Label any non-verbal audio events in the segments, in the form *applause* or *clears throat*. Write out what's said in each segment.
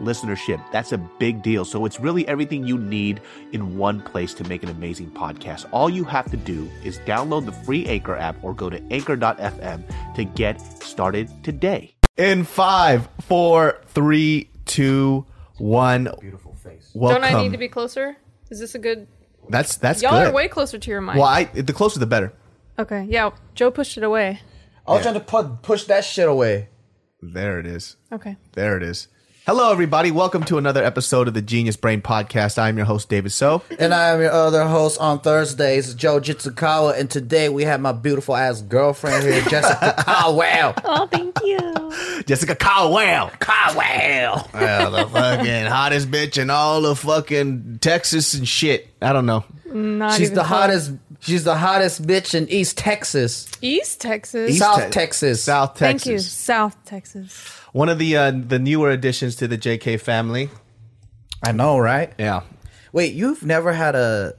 listenership. That's a big deal. So it's really everything you need in one place to make an amazing podcast. All you have to do is download the free Anchor app or go to anchor.fm to get started today. In five, four, three, two, one. Beautiful face. Welcome. Don't I need to be closer? Is this a good? That's that's Y'all good. are way closer to your mic. well, I the closer the better. Okay, yeah. Joe pushed it away. I was trying to put, push that shit away. There it is. Okay. There it is. Hello, everybody. Welcome to another episode of the Genius Brain Podcast. I'm your host, David So. And I am your other host on Thursdays, Joe Jitsukawa. And today we have my beautiful ass girlfriend here, Jessica *laughs* Caldwell. Oh, thank you. Jessica Caldwell. Caldwell. Well, the fucking hottest bitch in all of fucking Texas and shit. I don't know. Not She's even the close. hottest. She's the hottest bitch in East Texas, East Texas. East South Te- Texas. South Texas. Thank you, South Texas. One of the uh, the newer additions to the JK family. I know, right? Yeah. Wait, you've never had a.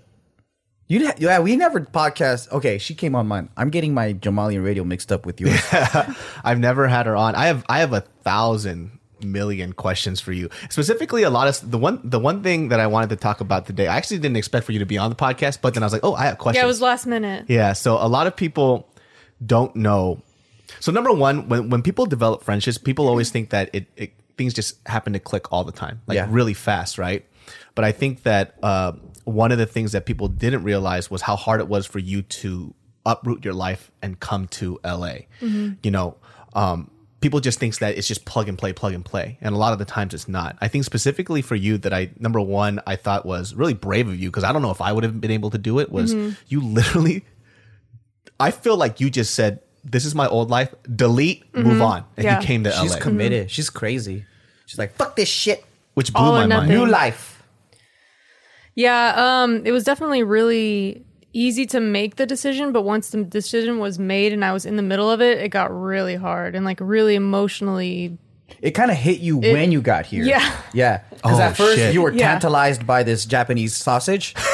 You yeah, we never podcast. Okay, she came on mine. I'm getting my Jamalian radio mixed up with yours. *laughs* I've never had her on. I have I have a thousand million questions for you. Specifically, a lot of the one the one thing that I wanted to talk about today. I actually didn't expect for you to be on the podcast, but then I was like, oh, I have questions. Yeah, it was last minute. Yeah, so a lot of people don't know. So number one, when when people develop friendships, people always think that it, it things just happen to click all the time, like Yeah. really fast, right? But I think that uh, one of the things that people didn't realize was how hard it was for you to uproot your life and come to LA. You know, um, people just thinks that it's just plug and play, plug and play, and a lot of the times it's not. I think specifically for you that I number one I thought was really brave of you because I don't know if I would have been able to do it. Was you literally I feel like you just said, "This is my old life. Delete, move on," and Yeah. you came to She's LA, committed. She's crazy. She's like, fuck this shit. which blew All my mind. New life. Yeah, um, it was definitely really easy to make the decision, but once the decision was made and I was in the middle of it, it got really hard and like really emotionally. It kind of hit you when you got here. Yeah. *laughs* Yeah. Because Oh, at first shit. you were Yeah. tantalized by this Japanese sausage. *laughs*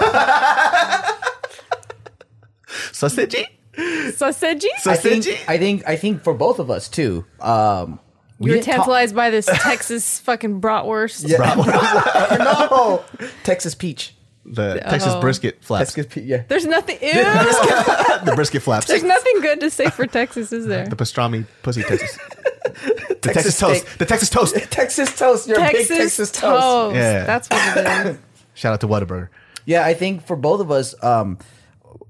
*laughs* Sausage, Sausage? I think, sausage. I think I think for both of us too. Um we You were didn't tantalized by this Texas *laughs* fucking bratwurst. *laughs* no. Texas peach. The Texas Oh. brisket flaps, Texas peach. Yeah. There's nothing. *laughs* Ew. the brisket flaps, There's nothing good to say for Texas, is there? the pastrami pussy Texas, the Texas, Texas toast, steak. the Texas toast. Texas toast. You're Texas, big Texas toast. toast. Yeah. That's what it is. Shout out to Whataburger. Yeah, I think for both of us, um,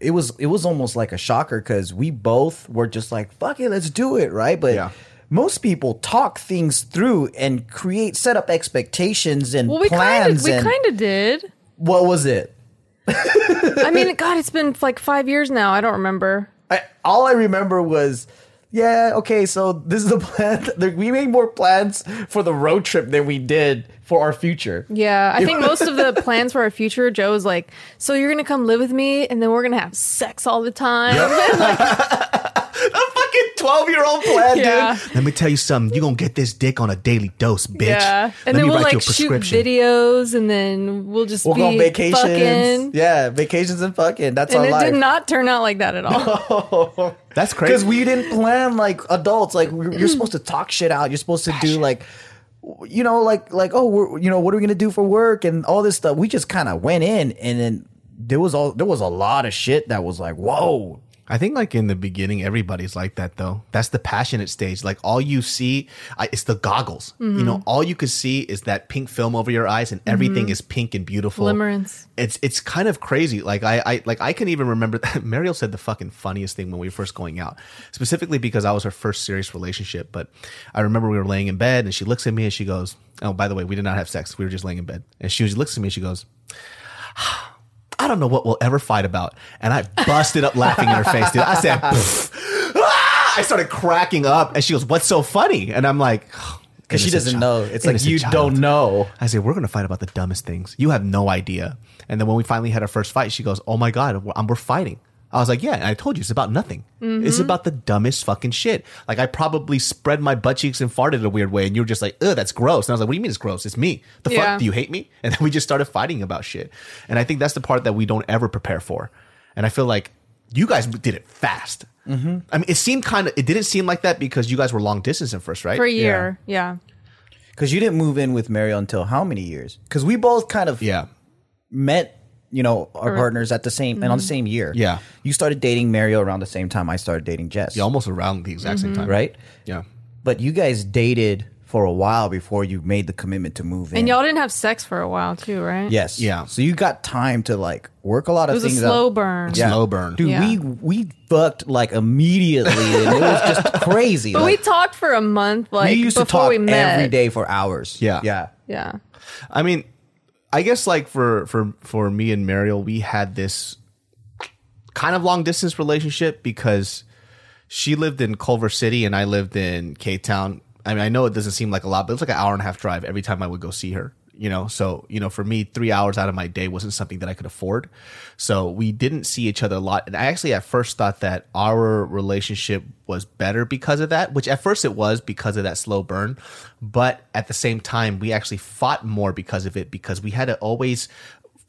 it was it was almost like a shocker because we both were just like, "Fuck it, let's do it," right? But Yeah. most people talk things through and create set up expectations and Well, we kind plans. of we kind of did. what was it? I mean, God, it's been like five years now. I don't remember. I, all I remember was, yeah, okay, so this is the *laughs* plan. We made more plans for the road trip than we did for our future. Yeah, I *laughs* think most of the plans for our future, Joe was like, so you're going to come live with me and then we're going to have sex all the time. *laughs* Yep. like, 12 year old plan, yeah. dude. Let me tell you something. You're going to get this dick on a daily dose, bitch. Yeah. And Let then we'll like shoot videos and then we'll just we'll go on vacations. Fucking. Yeah, vacations and fucking. That's and our it life. did not turn out like that at all. No. *laughs* *laughs* That's crazy. Because we didn't plan like adults. Like you're supposed to talk shit out. You're supposed to do like you know, like like oh, we're, you know, what are we gonna do for work and all this stuff. We just kind of went in, and then there was all there was a lot of shit that was like, whoa, I think like in the beginning, everybody's like that though. That's the passionate stage. Like all you see, I, it's the goggles. You Mm-hmm. know, all you could see is that pink film over your eyes, and everything is pink and beautiful. Limerence. It's it's kind of crazy. Like I, I like I can even remember. *laughs* Mariel said the fucking funniest thing when we were first going out, specifically because I was her first serious relationship. But I remember we were laying in bed, and she looks at me and she goes, "Oh, by the way, we did not have sex. We were just laying in bed." And she looks at me and she goes, "I don't know what we'll ever fight about. And I busted up laughing in her face, dude. I said, *laughs* Ah! I started cracking up, and she goes, "What's so funny?" And I'm like, Because she doesn't child. know. It's like you child." don't know. I said, we're going to fight about the dumbest things. You have no idea. And then when we finally had our first fight, she goes, oh my God, we're, um, we're fighting. I was like, yeah. And I told you, it's about nothing. It's about the dumbest fucking shit. Like, I probably spread my butt cheeks and farted a weird way. And you were just like, ugh, that's gross. And I was like, what do you mean it's gross? It's me. The Yeah. fuck? Do you hate me? *laughs* And then we just started fighting about shit. And I think that's the part that we don't ever prepare for. And I feel like you guys did it fast. Mm-hmm. I mean, it seemed kind of, it didn't seem like that because you guys were long distance at first, right? For a year. Yeah. Because you didn't move in with Mariel until how many years? Because we both kind of Yeah. met, you know, our partners at the same and on the mm-hmm. same year. Yeah. You started dating Mariel around the same time I started dating Jess. Yeah, almost around the exact same mm-hmm. time. Right? Yeah. But you guys dated for a while before you made the commitment to move in. And y'all didn't have sex for a while too, right? Yes. Yeah. So you got time to like work a lot of It was a things slow out. burn. Slow burn. Dude, Yeah. we we fucked like immediately and it was just *laughs* crazy. But Like, we talked for a month, like we used to before talk we met. every day for hours. Yeah. Yeah. Yeah. I mean, I guess like for for for me and Mariel, we had this kind of long distance relationship because she lived in Culver City and I lived in K Town. I mean, I know it doesn't seem like a lot, but it's like an hour and a half drive every time I would go see her. You know, so you know, for me, three hours out of my day wasn't something that I could afford. So we didn't see each other a lot. And I actually at first thought that our relationship was better because of that, which at first it was because of that slow burn. But at the same time, we actually fought more because of it because we had to always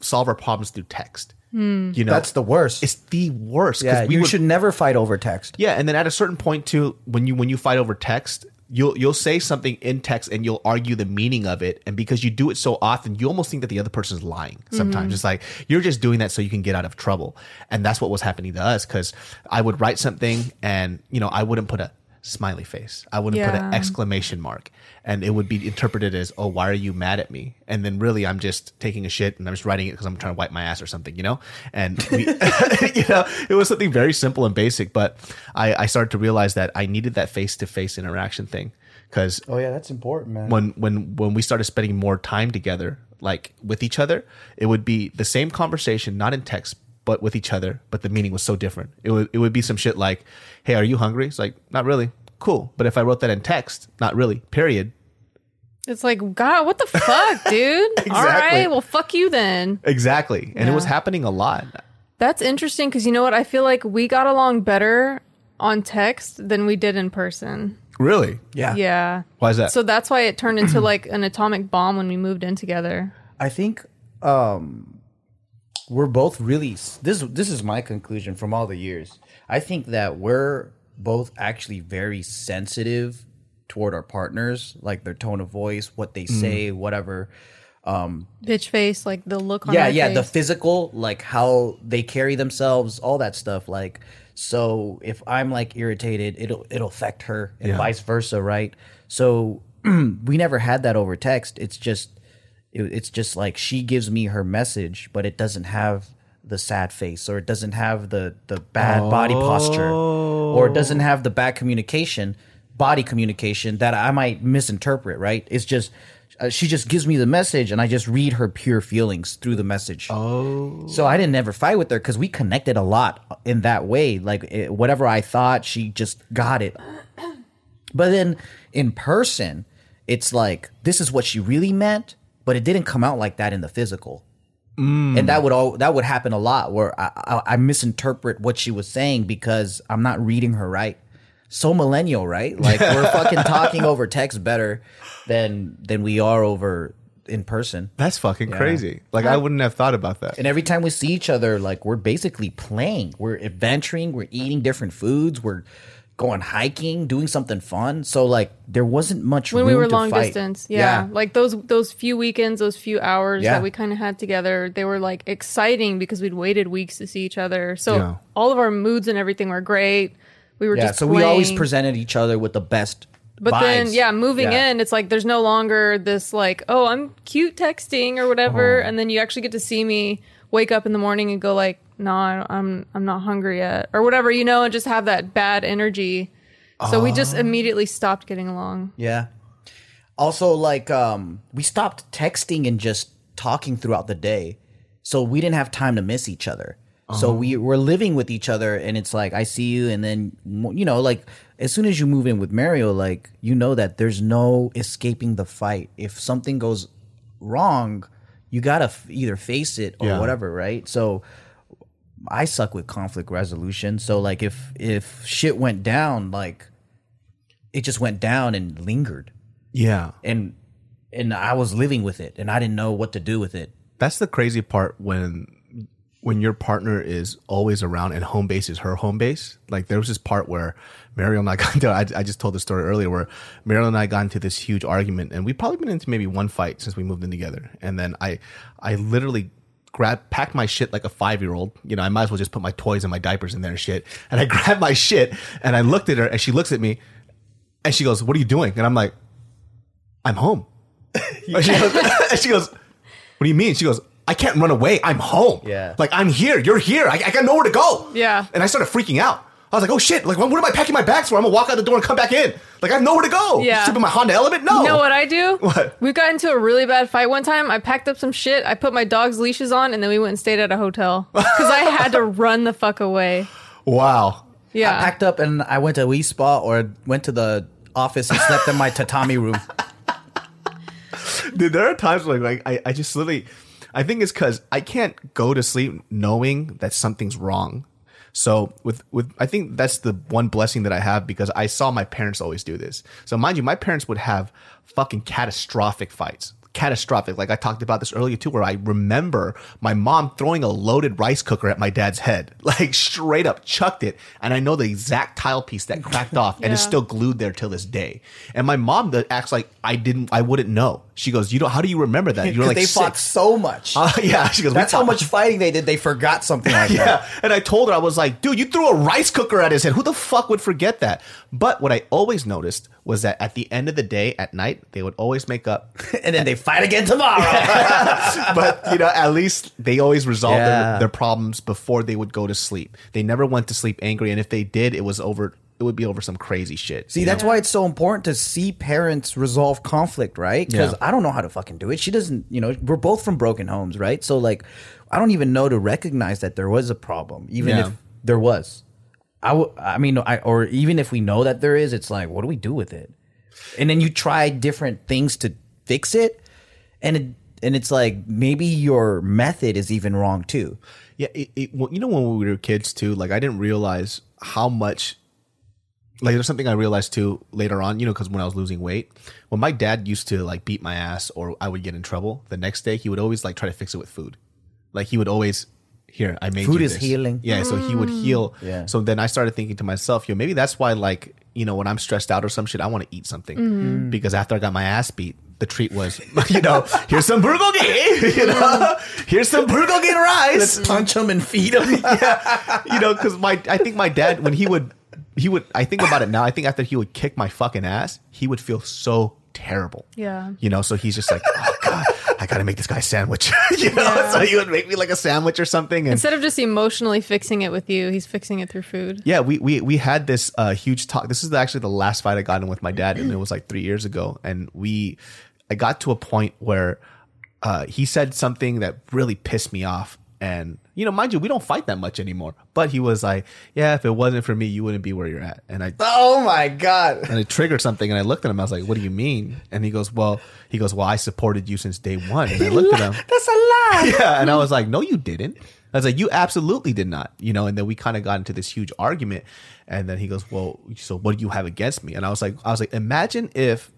solve our problems through text. Hmm. You know, That's the worst. it's the worst. 'cause yeah, we you would- should never fight over text. yeah, and then at a certain point too, when you when you fight over text, you'll you'll say something in text and you'll argue the meaning of it, and because you do it so often, you almost think that the other person's lying. Sometimes. Mm-hmm. It's like you're just doing that so you can get out of trouble, and that's what was happening to us. Because I would write something, and you know I wouldn't put a smiley face, I wouldn't put an exclamation mark, and it would be interpreted as, "Oh, why are you mad at me?" And then really, I'm just taking a shit and I'm just writing it because I'm trying to wipe my ass or something, you know. And we, *laughs* you know, it was something very simple and basic, but I, I started to realize that I needed that face to face interaction thing because Oh yeah, that's important, man. when when when we started spending more time together like with each other it would be the same conversation not in text but with each other but the meaning was so different it would it would be some shit like hey are you hungry it's like not really cool but if i wrote that in text not really period It's like, God, what the fuck, *laughs* dude? All Exactly. right, well, fuck you then. exactly and it was happening a lot That's interesting because you know what? I feel like we got along better on text than we did in person. really yeah. Yeah. why is that So that's why it turned into *clears throat* like an atomic bomb when we moved in together. I think um, we're both really this. This is my conclusion from all the years. I think that we're both actually very sensitive toward our partners, like their tone of voice, what they say, whatever. Um, Bitch face, like the look on yeah, their yeah, the physical, like how they carry themselves, all that stuff. Like, so if I'm like irritated, it'll it'll affect her, and Yeah. vice versa, right? So *clears throat* we never had that over text. It's just, it, it's just like she gives me her message, but it doesn't have the sad face, or it doesn't have the the bad body posture, or it doesn't have the bad communication, body communication that I might misinterpret. Right? It's just. Uh, she just gives me the message and I just read her pure feelings through the message. Oh. So I didn't ever fight with her because we connected a lot in that way. Like it, whatever I thought, she just got it. *clears throat* But then in person, it's like this is what she really meant, but it didn't come out like that in the physical. Mm. And that would all that would happen a lot where I, I, I misinterpret what she was saying because I'm not reading her right. So millennial, right? Like *laughs* we're fucking talking over text better than than we are over in person. that's fucking crazy like i wouldn't have thought about that And every time we see each other, like we're basically playing. We're adventuring. We're eating different foods. We're going hiking, doing something fun. So like there wasn't much when room we were to long fight. distance. Yeah. Like those those few weekends, those few hours Yeah. that we kind of had together, they were like exciting because we'd waited weeks to see each other. So Yeah. all of our moods and everything were great. We were yeah. just So we always presented each other with the best. But then, yeah, moving Yeah. in, it's like there's no longer this like, oh, I'm cute texting or whatever, Oh. and then you actually get to see me wake up in the morning and go like, no, I- I'm I'm not hungry yet or whatever, you know, and just have that bad energy. So we just immediately stopped getting along. Yeah. Also, like, um, we stopped texting and just talking throughout the day. so we didn't have time to miss each other. So we were living with each other, and it's like I see you, and then you know, like as soon as you move in with Mariel, like you know that there's no escaping the fight. If something goes wrong, you gotta f- either face it or Yeah. whatever, right? So I suck with conflict resolution. So like if if shit went down, like it just went down and lingered, Yeah. and and I was living with it, and I didn't know what to do with it. That's the crazy part when when your partner is always around and home base is her home base. Like there was this part where Mariel and I *laughs* got into, I, I just told the story earlier where Mariel and I got into this huge argument and we've probably been into maybe one fight since we moved in together. And then I, I literally grabbed, packed my shit like a five year old. You know, I might as well just put my toys and my diapers in there and shit. And I *laughs* grabbed my shit and I looked at her and she looks at me and she goes, what are you doing? And I'm like, I'm home. *laughs* and, she goes, *laughs* and she goes, what do you mean? She goes, I can't run away. I'm home. Yeah. Like I'm here. You're here. I, I got nowhere to go. Yeah. And I started freaking out. I was like, oh shit. Like, what am I packing my bags for? I'm gonna walk out the door and come back in. Like, I have nowhere to go. Yeah. Sleep in my Honda Element? No. You know what I do? What? We got into a really bad fight one time. I packed up some shit. I put my dog's leashes on, and then we went and stayed at a hotel *laughs* because I had to run the fuck away. Wow. Yeah. I packed up and I went to Wi Spa or went to the office and slept in my tatami room. *laughs* Dude, there are times like, like I, I just literally, I think it's because I can't go to sleep knowing that something's wrong. So with with I think that's the one blessing that I have because I saw my parents always do this. So mind you, my parents would have fucking catastrophic fights. Catastrophic. Like I talked about this earlier too, where I remember my mom throwing a loaded rice cooker at my dad's head. *laughs* Like straight up chucked it. And I know the exact tile piece that cracked off and is still glued there till this day. And my mom that acts like I didn't I wouldn't know. She goes, You don't how do you remember that? You're *laughs* like they fought six. so much. *laughs* Uh, yeah, she goes. That's how much fighting they did. They forgot something like *laughs* that. Yeah, and I told her I was like, dude, you threw a rice cooker at his head. Who the fuck would forget that? But what I always noticed was that at the end of the day, at night, they would always make up. And then they fight again tomorrow. but you know, at least they always resolved Yeah. their, their problems before they would go to sleep. They never went to sleep angry, and if they did, it was over. It would be over some crazy shit. See, that's why it's so important to see parents resolve conflict, right? Because Yeah. I don't know how to fucking do it. She doesn't, you know, we're both from broken homes, right? So, like, I don't even know to recognize that there was a problem, even Yeah. if there was. I I mean, I, or even if we know that there is, it's like, what do we do with it? And then you try different things to fix it, and it, and it's like maybe your method is even wrong too. Yeah, it, it, well, you know when we were kids too, like I didn't realize how much. Like there's something I realized too later on, you know, because when I was losing weight, when my dad used to like beat my ass or I would get in trouble, the next day he would always like try to fix it with food. Like he would always, here I made Food you is this." healing. Yeah, so he would mm. heal. Yeah. So then I started thinking to myself, yo, maybe that's why like you know when I'm stressed out or some shit, I want to eat something mm-hmm. mm. because after I got my ass beat, the treat was *laughs* you know here's some bulgogi, *laughs* you know mm. here's some bulgogi rice Let's punch them and feed them. *laughs* yeah, you know, because my I think my dad when he would he would I think about it now. I think after he would kick my fucking ass, he would feel so terrible. Yeah. You know, so he's just like, oh god, I gotta make this guy a sandwich. *laughs* you know, Yeah. so he would make me like a sandwich or something. And Instead of just emotionally fixing it with you, he's fixing it through food. yeah, we we we had this uh, huge talk. This is actually the last fight I got in with my dad, and it was like three years ago. And we, I got to a point where uh, he said something that really pissed me off. And you know, mind you, we don't fight that much anymore. But he was like, "Yeah, if it wasn't for me, you wouldn't be where you're at." And I oh my god! and it triggered something. And I looked at him. I was like, "What do you mean?" And he goes, "Well, he goes, well, I supported you since day one." And I looked at him. That's a lie. *laughs* Yeah, and I was like, "No, you didn't." I was like, "You absolutely did not." You know, and then we kind of got into this huge argument, and then he goes, "Well, so what do you have against me?" And I was like, "I was like, imagine if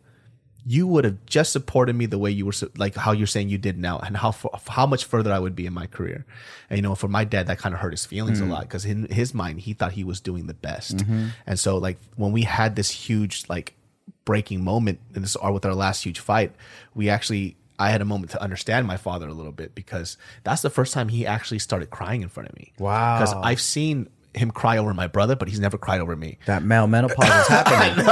you would have just supported me the way you were, like how you're saying you did now, and how how much further I would be in my career." And you know, for my dad, that kind of hurt his feelings a mm. lot because in his mind, he thought he was doing the best, mm-hmm. and so like when we had this huge like breaking moment in this or with our last huge fight, we actually I had a moment to understand my father a little bit because that's the first time he actually started crying in front of me. Wow. Because I've seen him cry over my brother, but he's never cried over me. That male menopause is *laughs* happening.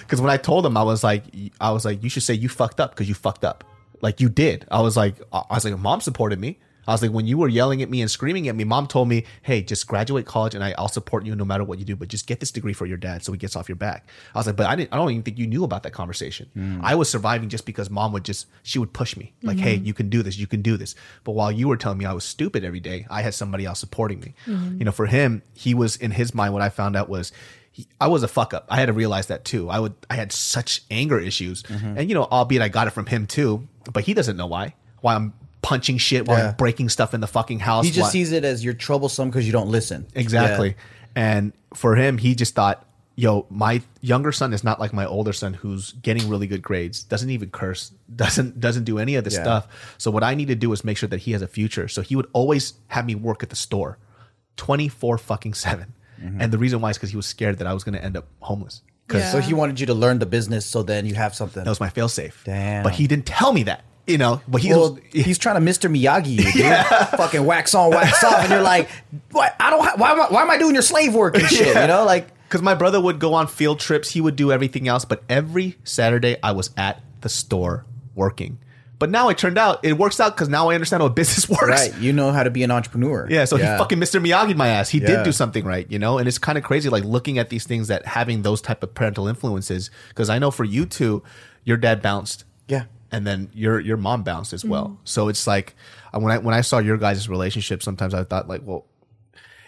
Because when I told him, I was like, I was like, you should say you fucked up because you fucked up. Like you did. I was like, I was like, mom supported me. I was like, when you were yelling at me and screaming at me, mom told me, hey, just graduate college and I, I'll support you no matter what you do, but just get this degree for your dad so he gets off your back. I was like, but I didn't, I don't even think you knew about that conversation. Mm. I was surviving just because mom would just, she would push me like, mm-hmm. hey, you can do this, you can do this. But while you were telling me I was stupid every day, I had somebody else supporting me. Mm-hmm. You know, for him, he was in his mind, what I found out was, I was a fuck up. I had to realize that too. I would, I had such anger issues, mm-hmm. and you know, albeit I got it from him too, but he doesn't know why. Why I'm punching shit while Yeah. Breaking stuff in the fucking house. He just why- sees it as you're troublesome because you don't listen. exactly. Yeah. And for him, he just thought, "Yo, my younger son is not like my older son, who's getting really good grades, doesn't even curse, *laughs* doesn't doesn't do any of this Yeah. stuff. So what I need to do is make sure that he has a future. So he would always have me work at the store, twenty four fucking 7 Mm-hmm. And the reason why is because he was scared that I was going to end up homeless. Yeah. So he wanted you to learn the business, so then you have something. that was my failsafe. Damn. But he didn't tell me that. You know, but he well, *laughs* he's trying to Mr. Miyagi you, dude. Fucking wax on, wax off, and you're like, what? I don't. Ha- why am I? Why am I doing your slave work and shit? You know, like because my brother would go on field trips, he would do everything else, but every Saturday I was at the store working. But now it turned out it works out because now I understand how *laughs* business works. right. You know how to be an entrepreneur. Yeah, so he fucking Mr. Miyagi my ass. He Yeah. did do something right, you know, and it's kind of crazy, like looking at these things that having those type of parental influences. Because I know for you two, your dad bounced, Yeah. And then your your mom bounced as well. So it's like uh, when I when I saw your guys' relationship, sometimes I thought like, well,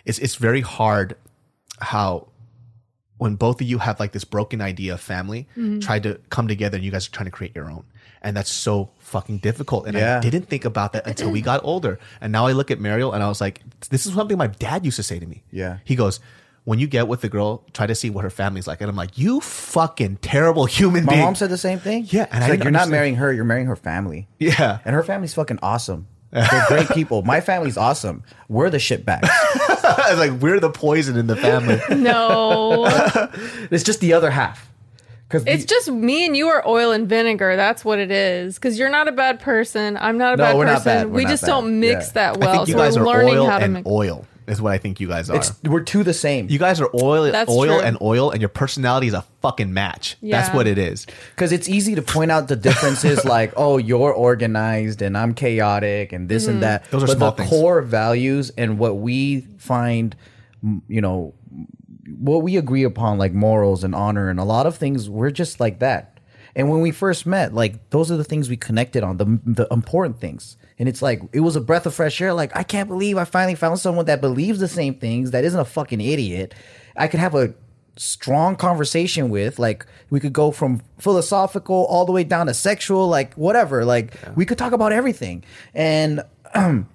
it's it's very hard how when both of you have like this broken idea of family, try to come together and you guys are trying to create your own. And that's so fucking difficult. And I didn't think about that until we got older. And now I look at Mariel and I was like, this is something my dad used to say to me. Yeah. He goes, when you get with the girl, try to see what her family's like. And I'm like, you fucking terrible human My being. mom said the same thing. Yeah, and and I like you're not marrying her, you're marrying her family. yeah. And her family's fucking awesome. *laughs* They're great people. My family's awesome. We're the shitbags. I was *laughs* like, we're the poison in the family. *laughs* No, It's just the other half. Because it's just me and you are oil and vinegar. That's what it is. Because you're not a bad person. I'm not a No, bad we're not person. bad. We're we not just bad. don't mix Yeah. that I well. think you so guys we're are learning oil how to and mix. oil is what I think you guys are. it's we're two the same. you guys are oil, That's oil true. and oil, and your personality is a fucking match. That's what it is. Because it's easy to point out the differences, *laughs* like, oh, you're organized and I'm chaotic and this Mm-hmm. and that. Those are but small the things. core values and what we find, you know, what we agree upon, like morals and honor and a lot of things, we're just like that. And when we first met, like those are the things we connected on, the the important things. And it's like it was a breath of fresh air. Like I can't believe I finally found someone that believes the same things, that isn't a fucking idiot. I could have a strong conversation with. Like we could go from philosophical all the way down to sexual, like whatever. Like we could talk about everything. And *clears throat*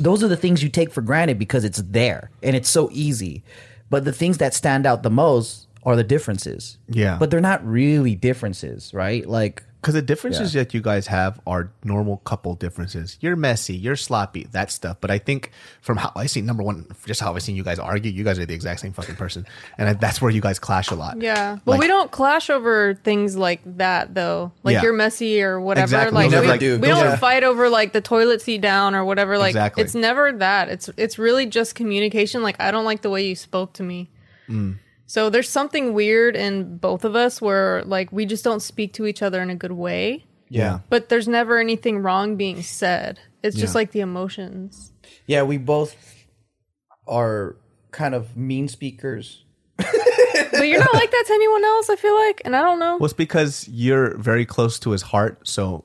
those are the things you take for granted because it's there and it's so easy. But the things that stand out the most are the differences. Yeah. But they're not really differences, right? Like Because the differences that you guys have are normal couple differences. You're messy, you're sloppy, that stuff. But I think from how I see, number one, just how I've seen you guys argue, you guys are the exact same fucking person, and I, that's where you guys clash a lot. Yeah. Well, Like- we don't clash over things like that though. Like Yeah. you're messy or whatever. Exactly. Like Those are we, like- we don't are- fight over like the toilet seat down or whatever. Like Exactly. it's never that. It's it's really just communication. Like I don't like the way you spoke to me. Mm. So there's something weird in both of us where like we just don't speak to each other in a good way. Yeah. But there's never anything wrong being said. It's just Yeah. like the emotions. yeah, we both are kind of mean speakers. *laughs* But you're not like that to anyone else, I feel like. And I don't know. Well, it's because you're very close to his heart. So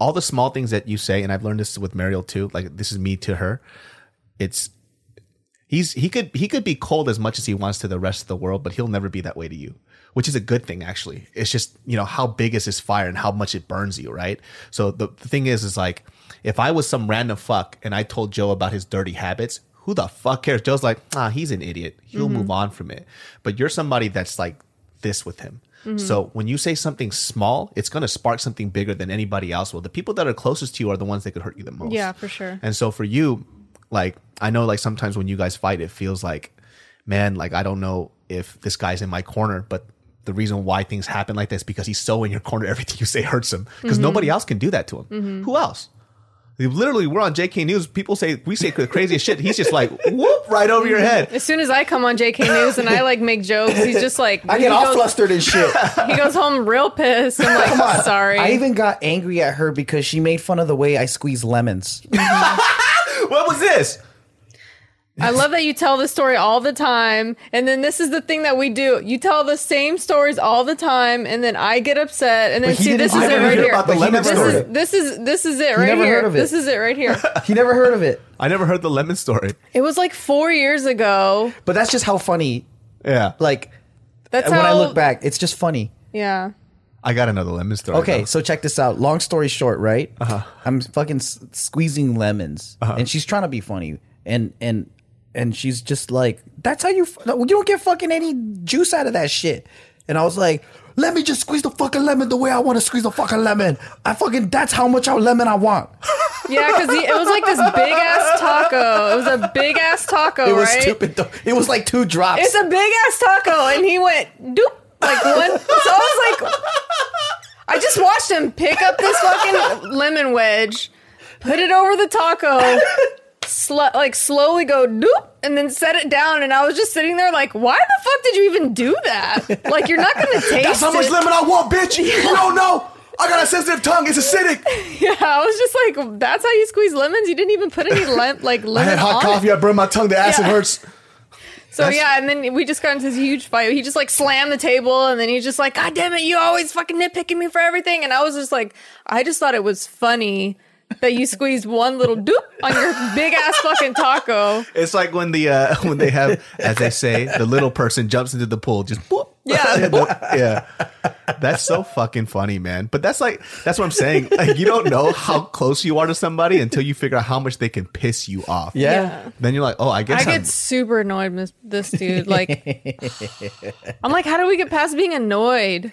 all the small things that you say, and I've learned this with Mariel too. Like this is me to her. It's he's he could he could be cold as much as he wants to the rest of the world, but he'll never be that way to you, which is a good thing actually. It's just you know how big is his fire and how much it burns you, right? So the, the thing is, is like if I was some random fuck and I told Joe about his dirty habits. Who the fuck cares? Joe's like, ah, he's an idiot. He'll move on from it. But you're somebody that's like this with him. So when you say something small, it's going to spark something bigger than anybody else will. The people that are closest to you are the ones that could hurt you the most. Yeah, for sure. And so for you, like I know like sometimes when you guys fight, it feels like, man, like I don't know if this guy's in my corner, but the reason why things happen like this because he's so in your corner, *laughs* everything you say hurts him because mm-hmm. nobody else can do that to him. Mm-hmm. Who else? Literally, we're on JK News. People say we say the craziest shit. He's just like whoop right over your mm-hmm. head. As soon as I come on JK News and I like make jokes, he's just like I get all goes, flustered and shit. *laughs* He goes home real pissed. I'm like, Come on. sorry. I even got angry at her because she made fun of the way I squeeze lemons. *laughs* *laughs* What was this? I love that you tell the story all the time. And then this is the thing that we do. You tell the same stories all the time, and then I get upset. And then But see, didn't- this I is it right here. about the But he lemon never This story. is it. this is this is it right here. it. This is it right here. *laughs* He never heard of it. I never heard the lemon story. it was like four years ago. But that's just how funny. Yeah, Like That's when how I look back, it's just funny. Yeah. I got another lemon story. Okay, though. so check this out. Long story short, right? Uh-huh. I'm fucking s- squeezing lemons, and she's trying to be funny, and and and she's just like, "That's how you f- you don't get fucking any juice out of that shit." And I was like, "Let me just squeeze the fucking lemon the way I want to squeeze the fucking lemon. I fucking that's how much of lemon I want." *laughs* Yeah, because it was like this big ass taco. It was a big ass taco, It was right? stupid. Though. It was like two drops. It's a big ass taco, and he went doop like one. So I was like, I just watched him pick up this fucking lemon wedge, put it over the taco, sl- like slowly go doop, and then set it down. And I was just sitting there like, why the fuck did you even do that? Like you're not gonna taste it. That's how much it. lemon I want, bitch. You don't know. I got a sensitive tongue. It's acidic. Yeah, I was just like, that's how you squeeze lemons. You didn't even put any lem- like lemon I had hot coffee. It. I burned my tongue. The acid Yeah. hurts. So That's- yeah, and then we just got into this huge fight. He just like slammed the table, and then he's just like, "God damn it, you always fucking nitpicking me for everything." And I was just like, I just thought it was funny that you squeezed one little doop on your big ass fucking taco. It's like when the uh, *laughs* when they have, as they say, the little person jumps into the pool. Just boop. Yeah. *laughs* yeah. That's so fucking funny, man. But that's like that's what I'm saying. Like you don't know how close you are to somebody until you figure out how much they can piss you off. yeah. Then you're like, oh, I guess I I'm, get super annoyed with this dude. Like, I'm like, how do we get past being annoyed?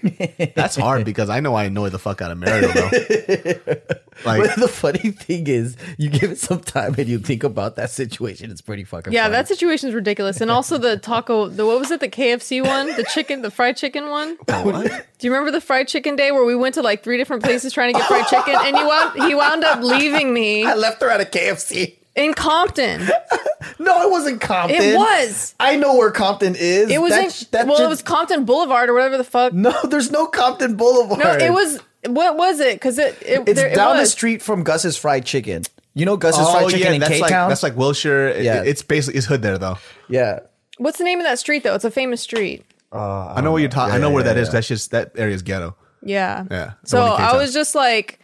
that's hard because I know I annoy the fuck out of Mariel though. *laughs* Like But the funny thing is, you give it some time and you think about that situation. It's pretty fucking. Yeah, funny. that situation is ridiculous. And also the taco, the what was it? The KFC one, the chicken, the fried chicken one. *laughs* what? Do you remember the fried chicken day where we went to like three different places trying to get fried chicken, and he wound he wound up leaving me *laughs* I left her at a KFC. in Compton. *laughs* No, it wasn't Compton. It was. I know where Compton is. It was That in that well, should- it was Compton Boulevard or whatever the fuck. No, there's no Compton Boulevard. No, it was. What was it? Because it, it It's there, it down the street from Gus's Fried Chicken. You know Gus's Oh Fried Chicken yeah, in that's K like Town. that's like Wilshire. It- Yeah. it's basically it's hood there though. yeah. What's the name of that street though? It's a famous street. Uh, I know what you're talking. I know yeah, where that yeah. is. That's just that area's ghetto. Yeah. Yeah, So one in I K-Town. was just like,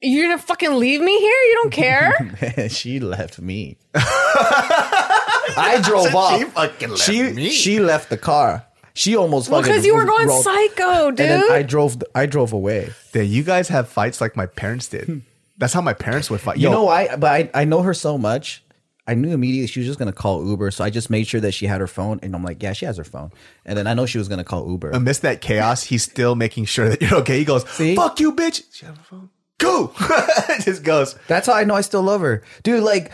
"You're gonna fucking leave me here? You don't care?" *laughs* she left me. *laughs* I drove *laughs* off. She fucking left she, me. She left the car. She almost well, fucking because you were going rolled- psycho, dude. And then I drove. I drove away. Yeah, you guys have fights like my parents did. Hmm. That's how my parents would fight. You know why? But I, I know her so much. I knew immediately she was just gonna call Uber, so I just made sure that she had her phone, and I'm like, yeah, she has her phone. And then I know she was gonna call Uber. amidst that chaos, he's still making sure that you're okay. He goes, See? "Fuck you, bitch." She have a phone. Go. *laughs* just goes. That's how I know I still love her, dude. Like,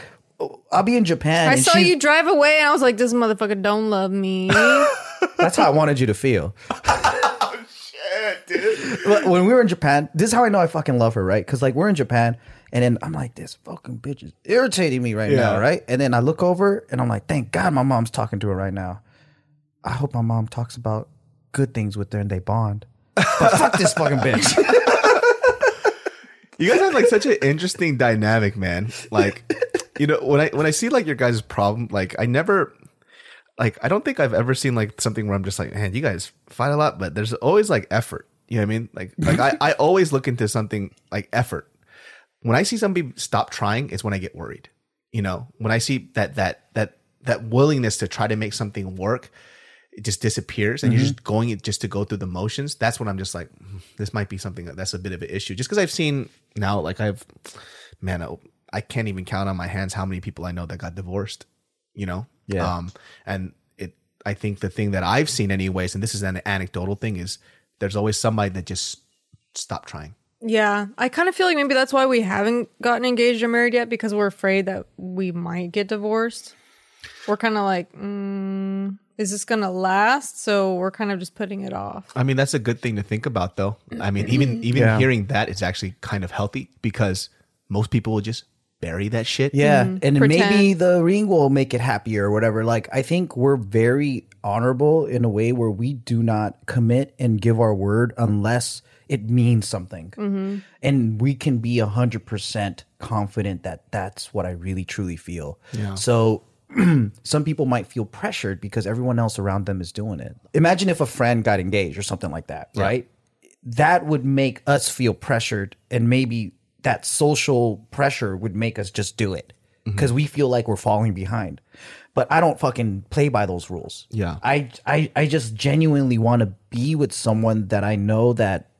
I'll be in Japan. I saw you drive away, and I was like, "This motherfucker don't love me." *laughs* That's how I wanted you to feel. oh, *laughs* shit, dude. When we were in Japan, this is how I know I fucking love her, right? Because like we're in Japan, and then I'm like, this fucking bitch is irritating me right now, right? And then I look over, and I'm like, thank God my mom's talking to her right now. I hope my mom talks about good things with her and they bond. But fuck this fucking bitch. *laughs* You guys have like such an interesting dynamic, man. Like, you know, when I when I see like your guys' problem, like I never like I don't think I've ever seen like something where I'm just like, man, you guys fight a lot, but there's always like effort. You know what I mean? Like like I, I always look into something like effort. When I see somebody stop trying, it's when I get worried. You know, when I see that that that that willingness to try to make something work, it just disappears and you're just going it just to go through the motions that's when i'm just like "Hmm, this might be something that, that's a bit of an issue just because i've seen now like i've man I, I can't even count on my hands how many people i know that got divorced you know Yeah. um and it i think the thing that i've seen anyways and this is an anecdotal thing is there's always somebody that just stopped trying yeah, I kind of feel like maybe that's why we haven't gotten engaged or married yet because we're afraid that we might get divorced. We're kind of like, mm, is this gonna last? So we're kind of just putting it off. I mean, that's a good thing to think about, though. I mean, even even Yeah. hearing that is actually kind of healthy because most people will just bury that shit. Yeah, mm-hmm. and then maybe the ring will make it happier or whatever. Like I think we're very honorable in a way where we do not commit and give our word unless it means something, mm-hmm. and we can be a hundred percent confident that that's what I really truly feel. Yeah. So. *clears throat* Some people might feel pressured because everyone else around them is doing it. Imagine if a friend got engaged or something like that, right? That would make us feel pressured, and maybe that social pressure would make us just do it mm-hmm. because we feel like we're falling behind. But I don't fucking play by those rules. Yeah. I I, I just genuinely want to be with someone that I know that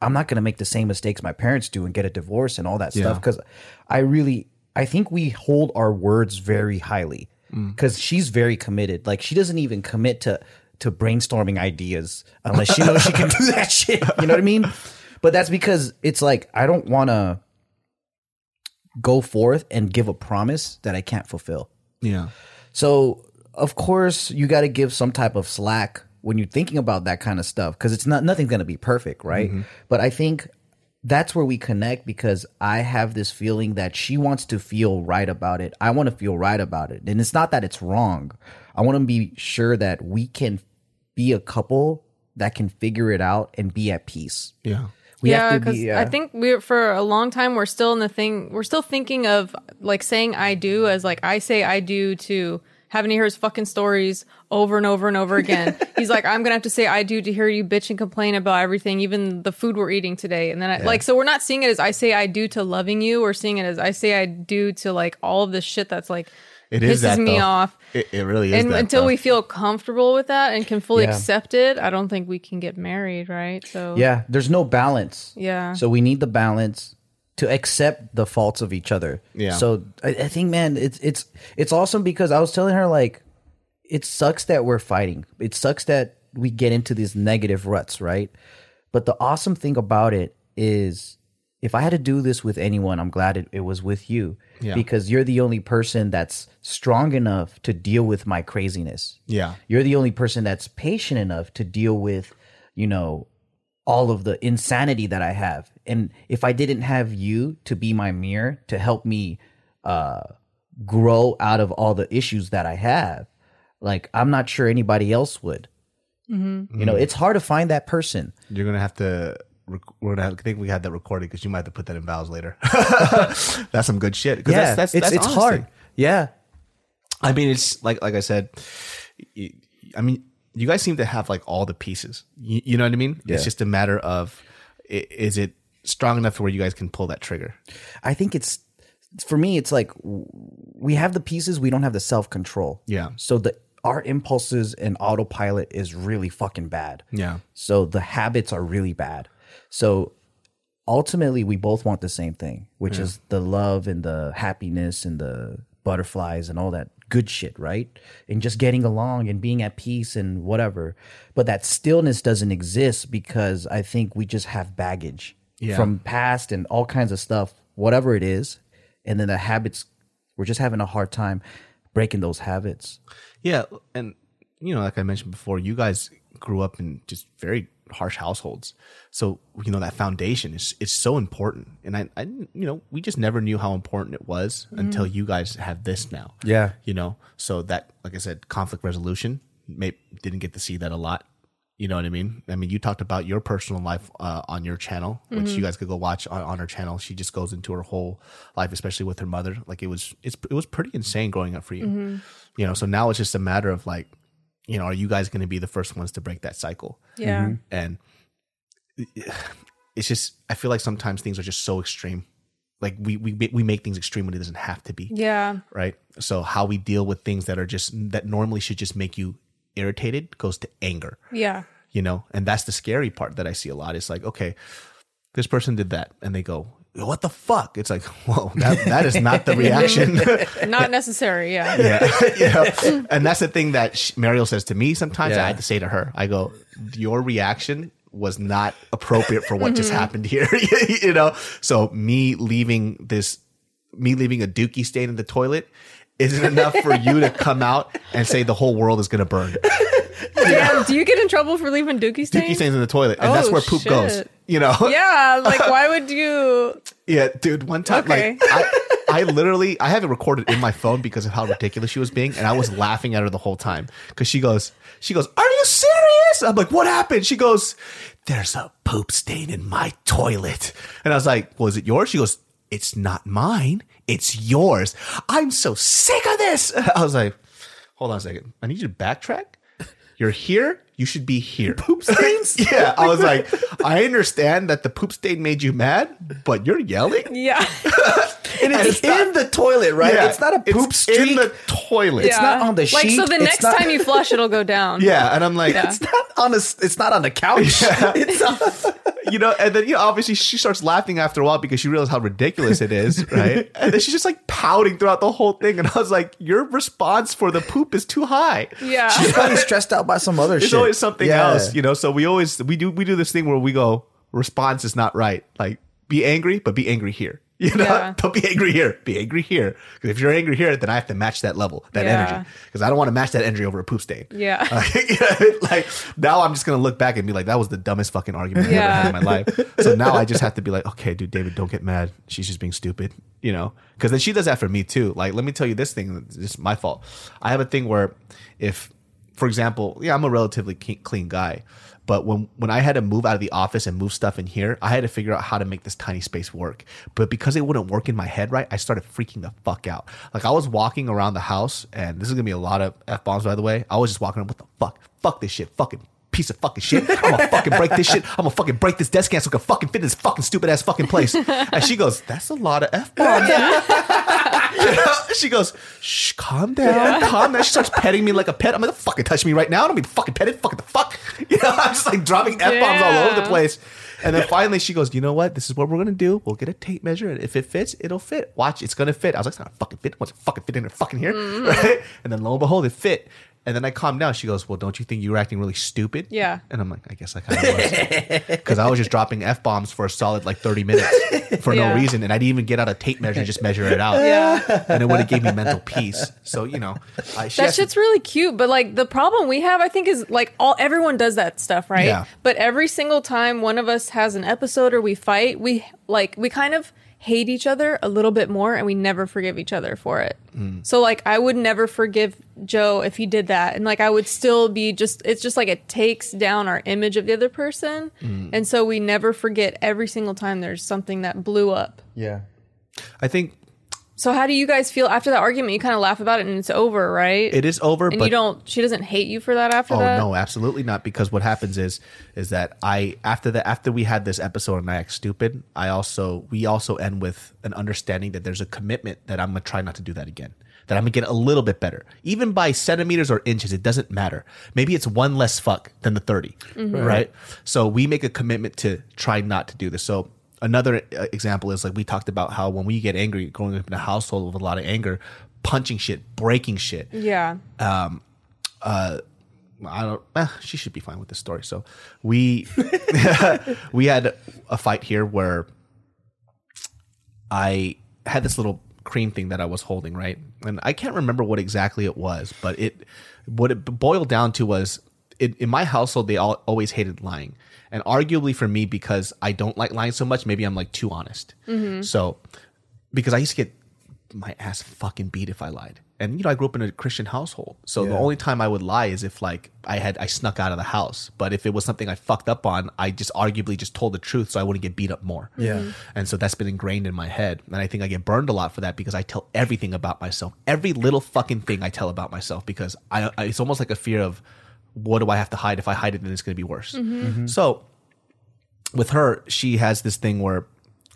I'm not going to make the same mistakes my parents do and get a divorce and all that Yeah. stuff because I really I think we hold our words very highly mm. because she's very committed. Like she doesn't even commit to to brainstorming ideas unless she knows she can do that shit. You know what I mean? But that's because it's like I don't want to go forth and give a promise that I can't fulfill. Yeah. So, of course, you got to give some type of slack when you're thinking about that kind of stuff because it's not nothing's going to be perfect, right? Mm-hmm. But I think that's where we connect because I have this feeling that she wants to feel right about it. I want to feel right about it. And it's not that it's wrong. I want to be sure that we can be a couple that can figure it out and be at peace. Yeah. We yeah, have to because be I uh, think we're for a long time we're still in the thing. We're still thinking of like saying "I do" as like I say "I do" to having to hear his fucking stories over and over and over again. *laughs* He's like, I'm gonna have to say "I do" to hear you bitch and complain about everything, even the food we're eating today. And then I, like, so we're not seeing it as I say "I do" to loving you. We're seeing it as I say "I do" to like all of this shit that's like It pisses is that, me though. off. It, it really is. And that, until though. we feel comfortable with that and can fully Yeah. accept it, I don't think we can get married, right? So yeah, there's no balance. Yeah. So we need the balance to accept the faults of each other. Yeah. So I, I think, man, it's it's it's awesome because I was telling her like, it sucks that we're fighting. It sucks that we get into these negative ruts, right? But the awesome thing about it is, if I had to do this with anyone, I'm glad it, it was with you Yeah. because you're the only person that's strong enough to deal with my craziness Yeah. you're the only person that's patient enough to deal with you know all of the insanity that i have and if i didn't have you to be my mirror to help me uh grow out of all the issues that i have like i'm not sure anybody else would you know it's hard to find that person You're gonna have to. Rec- We're gonna have, I think we had that recorded because you might have to put that in vows later. *laughs* *laughs* that's some good shit. yeah that's, that's, it's, that's it's honesty. hard yeah I mean, it's like like I said. I mean, you guys seem to have like all the pieces. You, you know what I mean? Yeah. It's just a matter of is it strong enough where you guys can pull that trigger? i think it's for me it's like we have the pieces we don't have the self-control Yeah. so the our impulses and autopilot is really fucking bad Yeah. So the habits are really bad. So ultimately, we both want the same thing, which is the love and the happiness and the butterflies and all that good shit, right? And just getting along and being at peace and whatever. But that stillness doesn't exist because I think we just have baggage Yeah. from past and all kinds of stuff, whatever it is. And then the habits, we're just having a hard time breaking those habits. Yeah, and you know, like I mentioned before, you guys grew up in just very harsh households, so you know that foundation is is so important. And I, I you know, we just never knew how important it was mm-hmm. until you guys have this now. Yeah. you know, so that, like I said, conflict resolution. May, didn't get to see that a lot. You know what I mean? I mean, you talked about your personal life uh, on your channel, which you mm-hmm. guys could go watch on, on her channel. She just goes into her whole life, especially with her mother. Like it was, it's it was pretty insane growing up for you. Mm-hmm. You know, so now it's just a matter of like, you know, are you guys going to be the first ones to break that cycle? Yeah. Mm-hmm. And it's just, I feel like sometimes things are just so extreme. Like we we we make things extreme when it doesn't have to be Yeah. right? So how we deal with things that are just that normally should just make you irritated goes to anger, Yeah. you know? And that's the scary part that I see a lot. It's like, okay, this person did that and they go, "What the fuck?" It's like, *laughs* "Whoa, that that is not the reaction." *laughs* *laughs* Not necessary. Yeah. yeah. you know? And that's the thing that sh- Mariel says to me sometimes Yeah. I had to say to her. I go, "Your reaction was not appropriate for what just mm-hmm. happened here." you know? So me leaving this me leaving a dookie stain in the toilet isn't enough for you to come out and say the whole world is going to burn. *laughs* Damn, do you get in trouble for leaving dookie stains? Dookie stains in the toilet, and that's Oh, where poop goes. You know? Yeah, like why would you? *laughs* Yeah, dude. One time, Okay. like I, I literally, I have it recorded in my phone because of how ridiculous she was being, and I was laughing at her the whole time because she goes, she goes, "Are you serious?" I'm like, "What happened?" She goes, "There's a poop stain in my toilet," and I was like, "Was it yours?" She goes, "It's not mine. It's yours." I'm so sick of this. *laughs* I was like, "Hold on a second. I need you to backtrack." You're here. You should be here. *laughs* Poop stains? *laughs* yeah. I was like, I understand that the poop stain made you mad, but you're yelling. Yeah. *laughs* and it's, it's not- in the toilet, right? Yeah, It's not a poop it's streak. in the toilet. yeah. not on the Like sheet, so the next not- time you flush it'll go down. Yeah, and I'm like, Yeah. it's not on the. It's not on the couch. It's on, you know, and then you know, obviously she starts laughing after a while because she realizes how ridiculous it is, right? and then she's just like pouting throughout the whole thing, and I was like, your response for the poop is too high. Yeah. she's probably stressed out by some other It's shit. Always something Yeah. else, you know. So we always we do we do this thing where we go response is not right. Like be angry, but be angry here. *laughs* You know, Yeah. don't be angry here. Be angry here. Because if you're angry here, then I have to match that level, that Yeah. energy. Because I don't want to match that energy over a poop stain. *laughs* Yeah. *laughs* like now I'm just gonna look back and be like, that was the dumbest fucking argument I ever had in my life. So now I just have to be like, okay, dude, David, don't get mad. She's just being stupid, you know? Because then she does that for me too. Like, let me tell you this thing. This is my fault. I have a thing where if, for example, yeah, I'm a relatively clean guy. But when, when I had to move out of the office and move stuff in here, I had to figure out how to make this tiny space work. But because it wouldn't work in my head right, I started freaking the fuck out. Like I was walking around the house, and this is gonna be a lot of f bombs by the way. I was just walking around, what the fuck, fuck this shit, fucking piece of fucking shit. I'm gonna fucking break this shit. I'm gonna fucking break this desk can so I can fucking fit in this fucking stupid ass fucking place. And she goes, that's a lot of f bombs. *laughs* she goes, shh, calm down, calm down. She starts petting me like a pet. I'm like, fucking touch me right now. I don't be fucking petted. Fucking the fuck. *laughs* You know, I'm just like dropping F bombs all over the place. And then finally she goes, you know what? This is what we're gonna do. We'll get a tape measure, and if it fits, it'll fit. Watch, it's gonna fit. I was like, it's not a fucking fit. What's it fucking fit in there fucking here? Mm. *laughs* Right? And then lo and behold, it fit. And then I calmed down. She goes, Well, don't you think you were acting really stupid? Yeah. And I'm like, I guess I kind of was. *laughs* Because I was just dropping F bombs for a solid like 30 minutes for Yeah. no reason. And I didn't even get out a tape measure, and just measure it out. Yeah. And it would have gave me mental peace. So, you know, I, she That shit's really cute, but like the problem we have, I think, is like all everyone does that stuff, right? Yeah. But every single time one of us has an episode or we fight, we like we kind of hate each other a little bit more, and we never forgive each other for it. Mm. So like, I would never forgive Joe if he did that, and like I would still be just. It's just like it takes down our image of the other person, Mm. and so we never forget every single time there's something that blew up. Yeah. I think So how do you guys feel after that argument? You kind of laugh about it, and it's over, right? it is over, and but you don't she doesn't hate you for that after Oh that no, absolutely not. Because what happens is, is that I after the after we had this episode and I act stupid, I also we also end with an understanding that there's a commitment that I'm gonna try not to do that again. That I'm gonna get a little bit better, even by centimeters or inches. It doesn't matter. Maybe it's one less fuck than the 30 mm-hmm. right? So we make a commitment to try not to do this. So another uh, example is like we talked about how when we get angry, growing up in a household with a lot of anger, punching shit, breaking shit. yeah Um, uh, I don't. Eh, she should be fine with this story. So we *laughs* we had a fight here where I had this little cream thing that I was holding, right? And I can't remember what exactly it was, but it what it boiled down to was it, in my household they all always hated lying, and arguably for me because I don't like lying so much, maybe I'm like too honest. So because I used to get my ass fucking beat if I lied. And you know, I grew up in a Christian household. So the only time I would lie is if like I had I snuck out of the house. But if it was something I fucked up on, I just arguably just told the truth so I wouldn't get beat up more. Yeah. Mhm. And so that's been ingrained in my head. And I think I get burned a lot for that because I tell everything about myself. Every little fucking thing I tell about myself because I, I it's almost like a fear of what do I have to hide? If I hide it, then it's gonna be worse. Mm-hmm. Mm-hmm. Mm-hmm. So with her, she has this thing where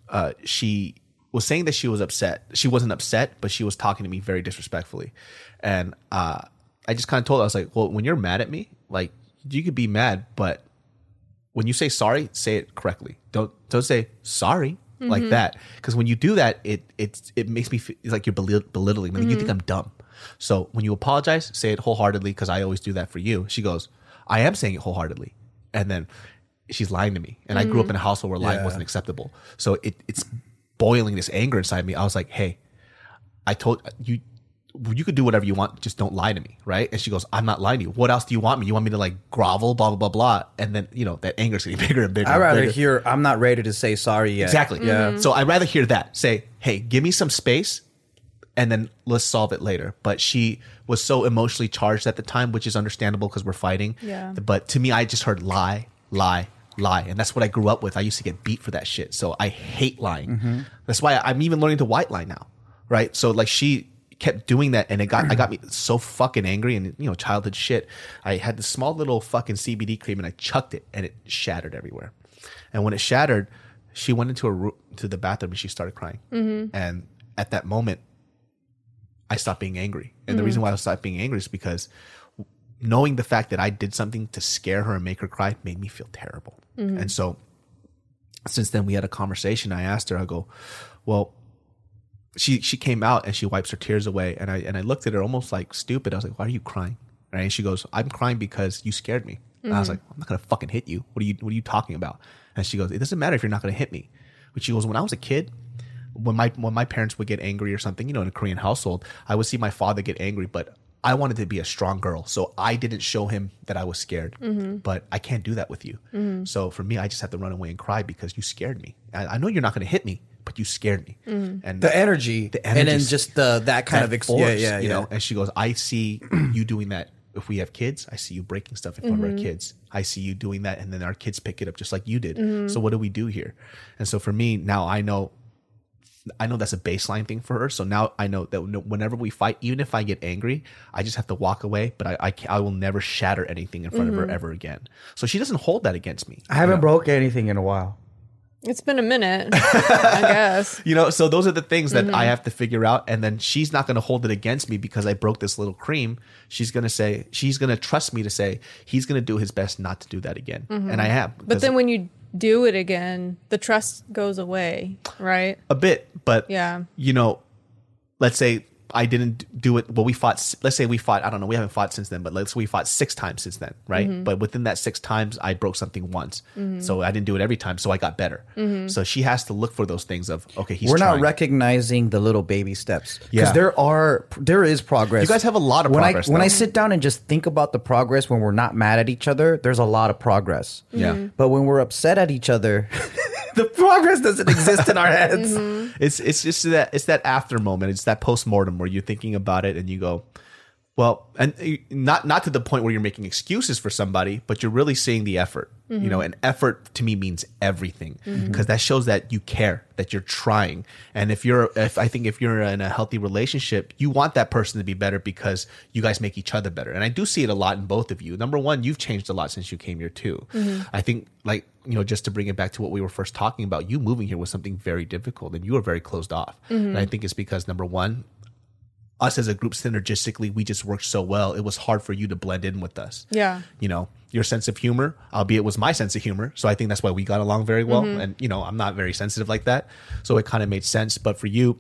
uh, she was saying that she was upset. She wasn't upset, but she was talking to me very disrespectfully. And uh, I just kind of told her, I was like, well, when you're mad at me, like you could be mad, but when you say sorry, say it correctly. Don't don't say sorry like that because when you do that, it it it makes me feel it's like you're belit- belittling me. Like, You think I'm dumb. So when you apologize, say it wholeheartedly because I always do that for you. She goes, I am saying it wholeheartedly, and then she's lying to me. And I grew up in a household where lying Yeah. wasn't acceptable. So it it's boiling this anger inside me. I was like, hey, I told you you could do whatever you want, just don't lie to me, right? And she goes, I'm not lying to you. What else do you want me? You want me to like grovel, blah blah blah blah, and then you know that anger's getting *laughs* bigger and bigger. I and rather bigger. hear I'm not ready to say sorry yet. Exactly. Yeah. So I'd rather hear that. Say, hey, give me some space and then let's solve it later. But she was so emotionally charged at the time, which is understandable because we're fighting. Yeah. But to me, I just heard lie, lie, lie. And that's what I grew up with. I used to get beat for that shit. So I hate lying. Mm-hmm. That's why I'm even learning to white lie now. Right. So like she kept doing that and it got I got me so fucking angry and you know childhood shit. I had this small little fucking CBD cream and I chucked it and it shattered everywhere. And when it shattered, she went into a room to the bathroom and she started crying. Mm-hmm. And at that moment, I stopped being angry. And the mm. reason why I stopped being angry is because knowing the fact that I did something to scare her and make her cry made me feel terrible. Mm-hmm. And so since then we had a conversation. I asked her, I go, well, she she came out and she wipes her tears away and I and I looked at her almost like stupid. I was like, Why are you crying? Right? And she goes, I'm crying because you scared me. And I was mm-hmm. like, I'm not gonna fucking hit you. What are you what are you talking about? And she goes, It doesn't matter if you're not gonna hit me. But she goes, When I was a kid, when my when my parents would get angry or something, you know, in a Korean household, I would see my father get angry, but I wanted to be a strong girl, so I didn't show him that I was scared. Mm-hmm. But I can't do that with you. Mm-hmm. So for me, I just have to run away and cry because you scared me. I, I know you're not going to hit me, but you scared me. Mm-hmm. And The energy, The energy, and then just the that kind that of ex- force, yeah, yeah, you yeah. know. And she goes, I see *clears throat* you doing that. If we have kids, I see you breaking stuff in front of our kids. I see you doing that, and then our kids pick it up just like you did. So what do we do here? And so for me now, I know, I know that's a baseline thing for her. So now I know that whenever we fight, even if I get angry, I just have to walk away. But I, I, I will never shatter anything in front of her ever again. So she doesn't hold that against me. I haven't broke anything in a while. It's been a minute, *laughs* I guess. You know, so those are the things that Mm-hmm. I have to figure out. And then she's not going to hold it against me because I broke this little cream. She's going to say, she's going to trust me to say, he's going to do his best not to do that again. And I have. But then when you do it again, the trust goes away, right? a bit, but, Yeah. you know, let's say I didn't do it. Well, we fought, let's say we fought, I don't know, we haven't fought since then, but let's say we fought six times since then, right? Mm-hmm. But within that six times, I broke something once. So I didn't do it every time. So I got better. Mm-hmm. So she has to look for those things of, okay, he's We're trying. not recognizing the little baby steps because Yeah. there are there is progress. You guys have a lot of when progress, I when I sit down and just think about the progress when we're not mad at each other, there's a lot of progress. Yeah. Mm-hmm. But when we're upset at each other, *laughs* the progress doesn't exist in our heads. Mm-hmm. It's it's just that it's that after moment. It's that post mortem where you're thinking about it and you go, well, and uh, not not to the point where you're making excuses for somebody, but you're really seeing the effort. You know, and effort to me means everything mm-hmm. because that shows that you care, that you're trying. And if you're, if I think if you're in a healthy relationship, you want that person to be better because you guys make each other better. And I do see it a lot in both of you. Number one, you've changed a lot since you came here too. Mm-hmm. I think like you know, just to bring it back to what we were first talking about, you moving here was something very difficult and you were very closed off. Mm-hmm. And I think it's because number one, us as a group synergistically, we just worked so well. It was hard for you to blend in with us. Yeah. You know, your sense of humor, albeit was my sense of humor. So I think that's why we got along very well. And, you know, I'm not very sensitive like that. So it kind of made sense. But for you,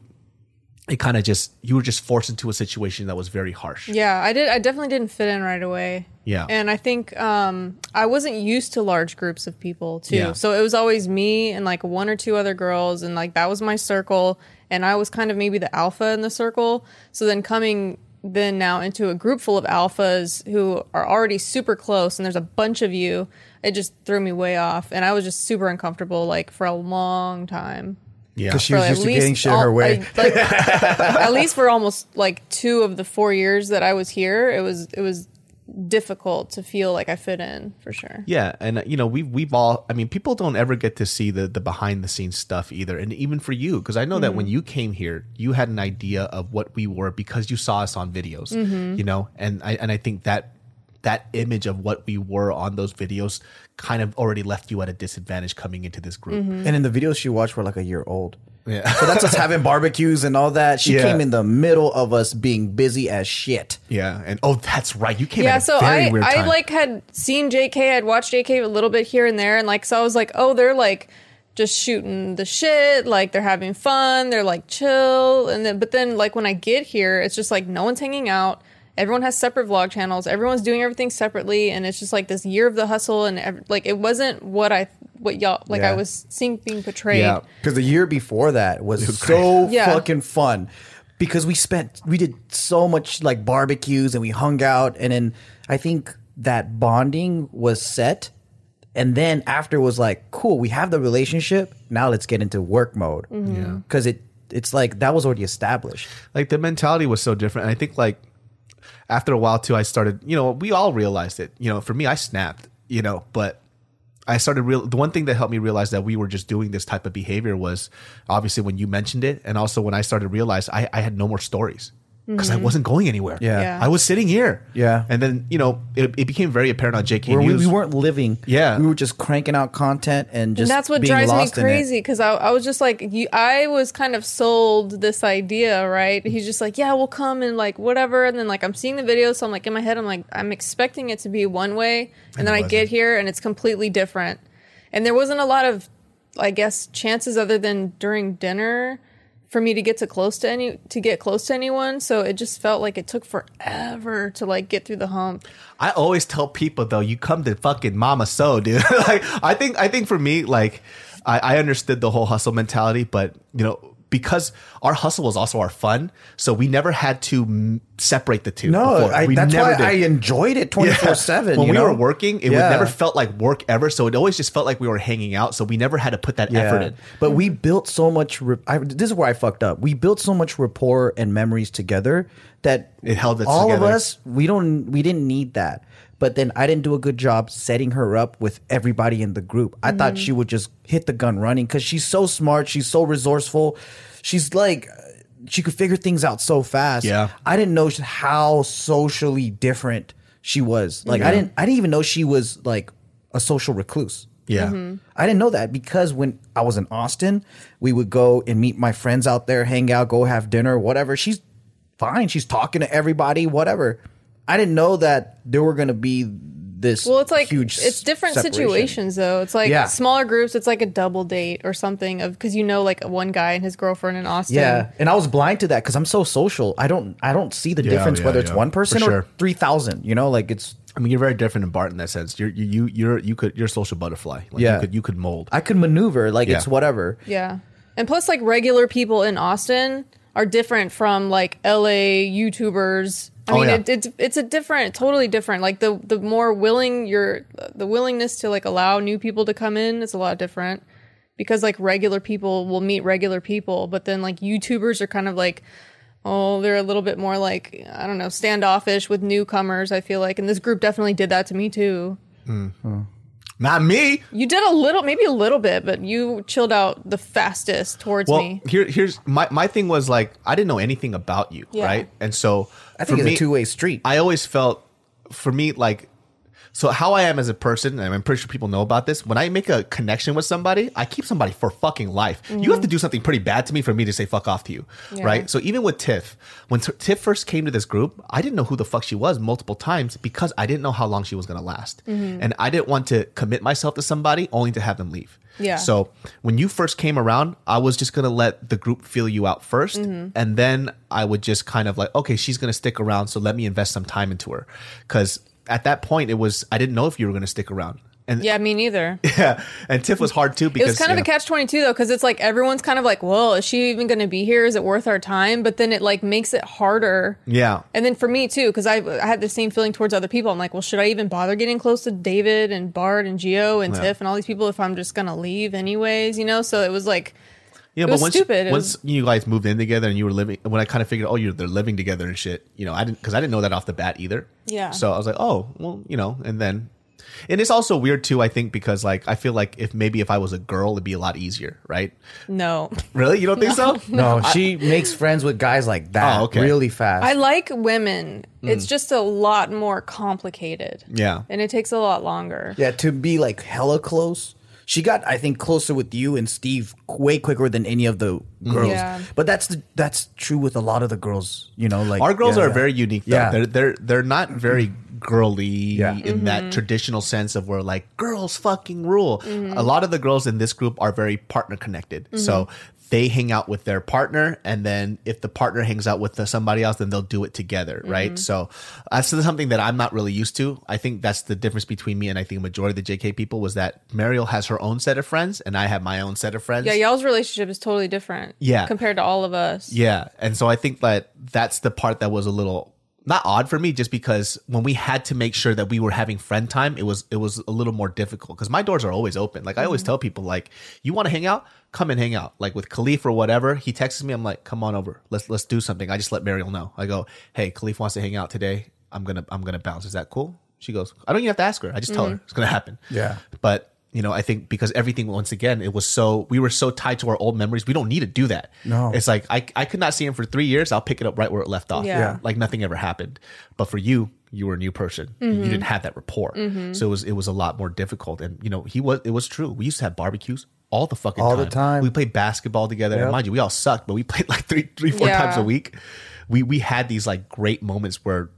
it kind of just, you were just forced into a situation that was very harsh. Yeah, I did. I definitely didn't fit in right away. Yeah. and I think um, I wasn't used to large groups of people too. Yeah. So it was always me and like one or two other girls, and like that was my circle. And I was kind of maybe the alpha in the circle. So then coming then now into a group full of alphas who are already super close, and there's a bunch of you. It just threw me way off, and I was just super uncomfortable like for a long time. Yeah. Because she was For used to getting shit all- her way. I- like, *laughs* at least for almost like two of the four years that I was here, it was it was difficult to feel like I fit in for sure. Yeah, and you know we've we've all. I mean, people don't ever get to see the the behind the scenes stuff either, and even for you, because I know that when mm-hmm. you came here, you had an idea of what we were because you saw us on videos, mm-hmm. you know, and I and I think that that image of what we were on those videos kind of already left you at a disadvantage coming into this group. Mm-hmm. And in the videos she watched were like a year old. Yeah. So that's us having barbecues and all that. She Yeah. came in the middle of us being busy as shit. Yeah, and oh, that's right, you came Yeah, at a so very I weird I time. like had seen JK, I'd watched JK a little bit here and there, and like so I was like, oh, they're like just shooting the shit, like they're having fun, they're like chill, and then but then like when I get here, it's just like no one's hanging out. Everyone has separate vlog channels. Everyone's doing everything separately, and it's just like this year of the hustle, and ev- like it wasn't what I what y'all like I was seeing being portrayed. Yeah. Because the year before that was so Yeah. fucking fun. because we spent we did so much like barbecues and we hung out and then I think that bonding was set and then after was like cool we have the relationship now let's get into work mode Mm-hmm. Yeah. because it it's like that was already established like the mentality was so different. And I think like after a while too, I started, you know, we all realized it. You know, for me, I snapped, you know, but I started real. The one thing that helped me realize that we were just doing this type of behavior was obviously when you mentioned it, and also when I started to realize I, I had no more stories because I mm-hmm. wasn't going anywhere. Yeah. Yeah. I was sitting here. Yeah. and then you know it, it became very apparent on JK where we, News. we weren't living Yeah. we were just cranking out content and just and that's what being drives me lost in crazy because I, I was just like you, i was kind of sold this idea right he's just like yeah we'll come and like whatever and then like i'm seeing the video so i'm like in my head i'm like i'm expecting it to be one way and, then i get here and it's completely different and there wasn't a lot of i guess chances other than during dinner for me to get to close to any to get close to anyone so it just felt like it took forever to like get through the hump I always tell people though, you come to fucking mama so, dude. *laughs* like I think I think for me, like I, I understood the whole hustle mentality, but you know, because our hustle was also our fun, so we never had to mm, separate the two. no. I, we that's why never I enjoyed it Yeah. 24 7 When we know? were working, it Yeah. would never felt like work ever. So it always just felt like we were hanging out. So we never had to put that effort in. But we built so much. Re- I, this is where I fucked up. We built so much rapport and memories together that It held us all together. of us. We don't. We didn't need that. But then I didn't do a good job setting her up with everybody in the group. I thought mm-hmm. she would just hit the gun running because she's so smart. She's so resourceful. She's like. She could figure things out so fast. Yeah. I didn't know how socially different she was. Like I didn't I didn't even know she was like a social recluse. Yeah. Mm-hmm. I didn't know that because when I was in Austin, we would go and meet my friends out there, hang out, go have dinner, whatever. She's fine. She's talking to everybody, whatever. I didn't know that there were going to be this Well, it's like huge it's different separation. situations though. It's like Yeah. smaller groups. It's like a double date or something of because you know like one guy and his girlfriend in Austin. Yeah, and I was blind to that because I'm so social. I don't I don't see the Yeah, difference yeah, whether it's yeah. one person For or sure. three thousand. You know, like it's I mean, you're very different in Bart in that sense. You're you you you're you could you're a social butterfly. Like Yeah. You could you could mold. I could maneuver like it's whatever. Yeah. And plus, like regular people in Austin are different from like LA YouTubers. I Oh, mean, yeah. it, it's it's a different, totally different. Like the the more willing you're, the willingness to like allow new people to come in is a lot different. Because like regular people will meet regular people, but then like YouTubers are kind of like, oh, they're a little bit more like I don't know, standoffish with newcomers. I feel like, and this group definitely did that to me too. Hmm. Not me. You did a little, maybe a little bit, but you chilled out the fastest towards Well, me. here here's my my thing was like I didn't know anything about you, Yeah. right? And so I think for it's me, a two way street. I always felt for me like so how I am as a person, and I'm pretty sure people know about this. When I make a connection with somebody, I keep somebody for fucking life. You have to do something pretty bad to me for me to say fuck off to you, Yeah. right? So even with Tiff, when T- Tiff first came to this group, I didn't know who the fuck she was multiple times because I didn't know how long she was gonna last, mm-hmm. and I didn't want to commit myself to somebody only to have them leave. Yeah. So when you first came around, I was just gonna let the group feel you out 1st mm-hmm. and then I would just kind of like, okay, she's gonna stick around, so let me invest some time into her, because at that point it was I didn't know if you were gonna stick around, and Yeah, me neither. *laughs* yeah, and Tiff was hard too It because was kind of you a catch 22 though, because it's like everyone's kind of like, well, is she even going to be here? Is it worth our time? But then it like makes it harder. yeah, And then for me too, because I, I had the same feeling towards other people. I'm like, well, should I even bother getting close to David and Bart and Geo and Yeah. Tiff and all these people if I'm just going to leave anyways, you know? So it was like, Yeah, It but once stupid. Once you guys moved in together and you were living, when I kind of figured, oh, you're they're living together and shit. You know, I didn't because I didn't know that off the bat either. Yeah. So I was like, oh, well, you know, and then, and it's also weird too. I think because like I feel like if maybe if I was a girl, it'd be a lot easier, right? no. Really, you don't think *laughs* so? *laughs* No, she makes friends with guys like that Oh, okay. really fast. I like women. It's mm. just a lot more complicated. Yeah. And it takes a lot longer. Yeah, to be like hella close. She got, I think, closer with you and Steve way quicker than any of the mm. girls. Yeah. But that's the, that's true with a lot of the girls. You know, like Our girls yeah, are yeah. very unique. Though. Yeah. They're they're they're not very mm-hmm. Girly Yeah. in that mm-hmm. traditional sense of where like girls fucking rule. Mm-hmm. A lot of the girls in this group are very partner connected. Mm-hmm. So they hang out with their partner, and then if the partner hangs out with the, somebody else, then they'll do it together, right? So that's something that I'm not really used to. I think that's the difference between me and I think a majority of the JK people was that Mariel has her own set of friends, and I have my own set of friends. Yeah, y'all's relationship is totally different. Yeah. Compared to all of us. Yeah. And so I think that that's the part that was a little not odd for me just because when we had to make sure that we were having friend time, it was it was a little more difficult because my doors are always open. Like I always mm-hmm. tell people like, you want to hang out? Come and hang out. Like with Khalif or whatever, he texts me, I'm like, come on over. Let's let's do something. I just let Mariel know. I go, hey, Khalif wants to hang out today. I'm gonna I'm gonna bounce. Is that cool? She goes, I don't even have to ask her. I just tell her mm-hmm. it's gonna happen. Yeah. But you know, I think because everything once again, it was so we were so tied to our old memories. We don't need to do that. No. it's like I I could not see him for three years. I'll pick it up right where it left off. Yeah. Yeah. like nothing ever happened. But for you, you were a new person. You Mm-hmm. didn't have that rapport, so it was it was a lot more difficult. And you know, he was it was true. We used to have barbecues. All the fucking All time. the time. We played basketball together. And mind you, we all sucked, but we *laughs* played like three, three, four Yeah. times a week. We we had these like great moments where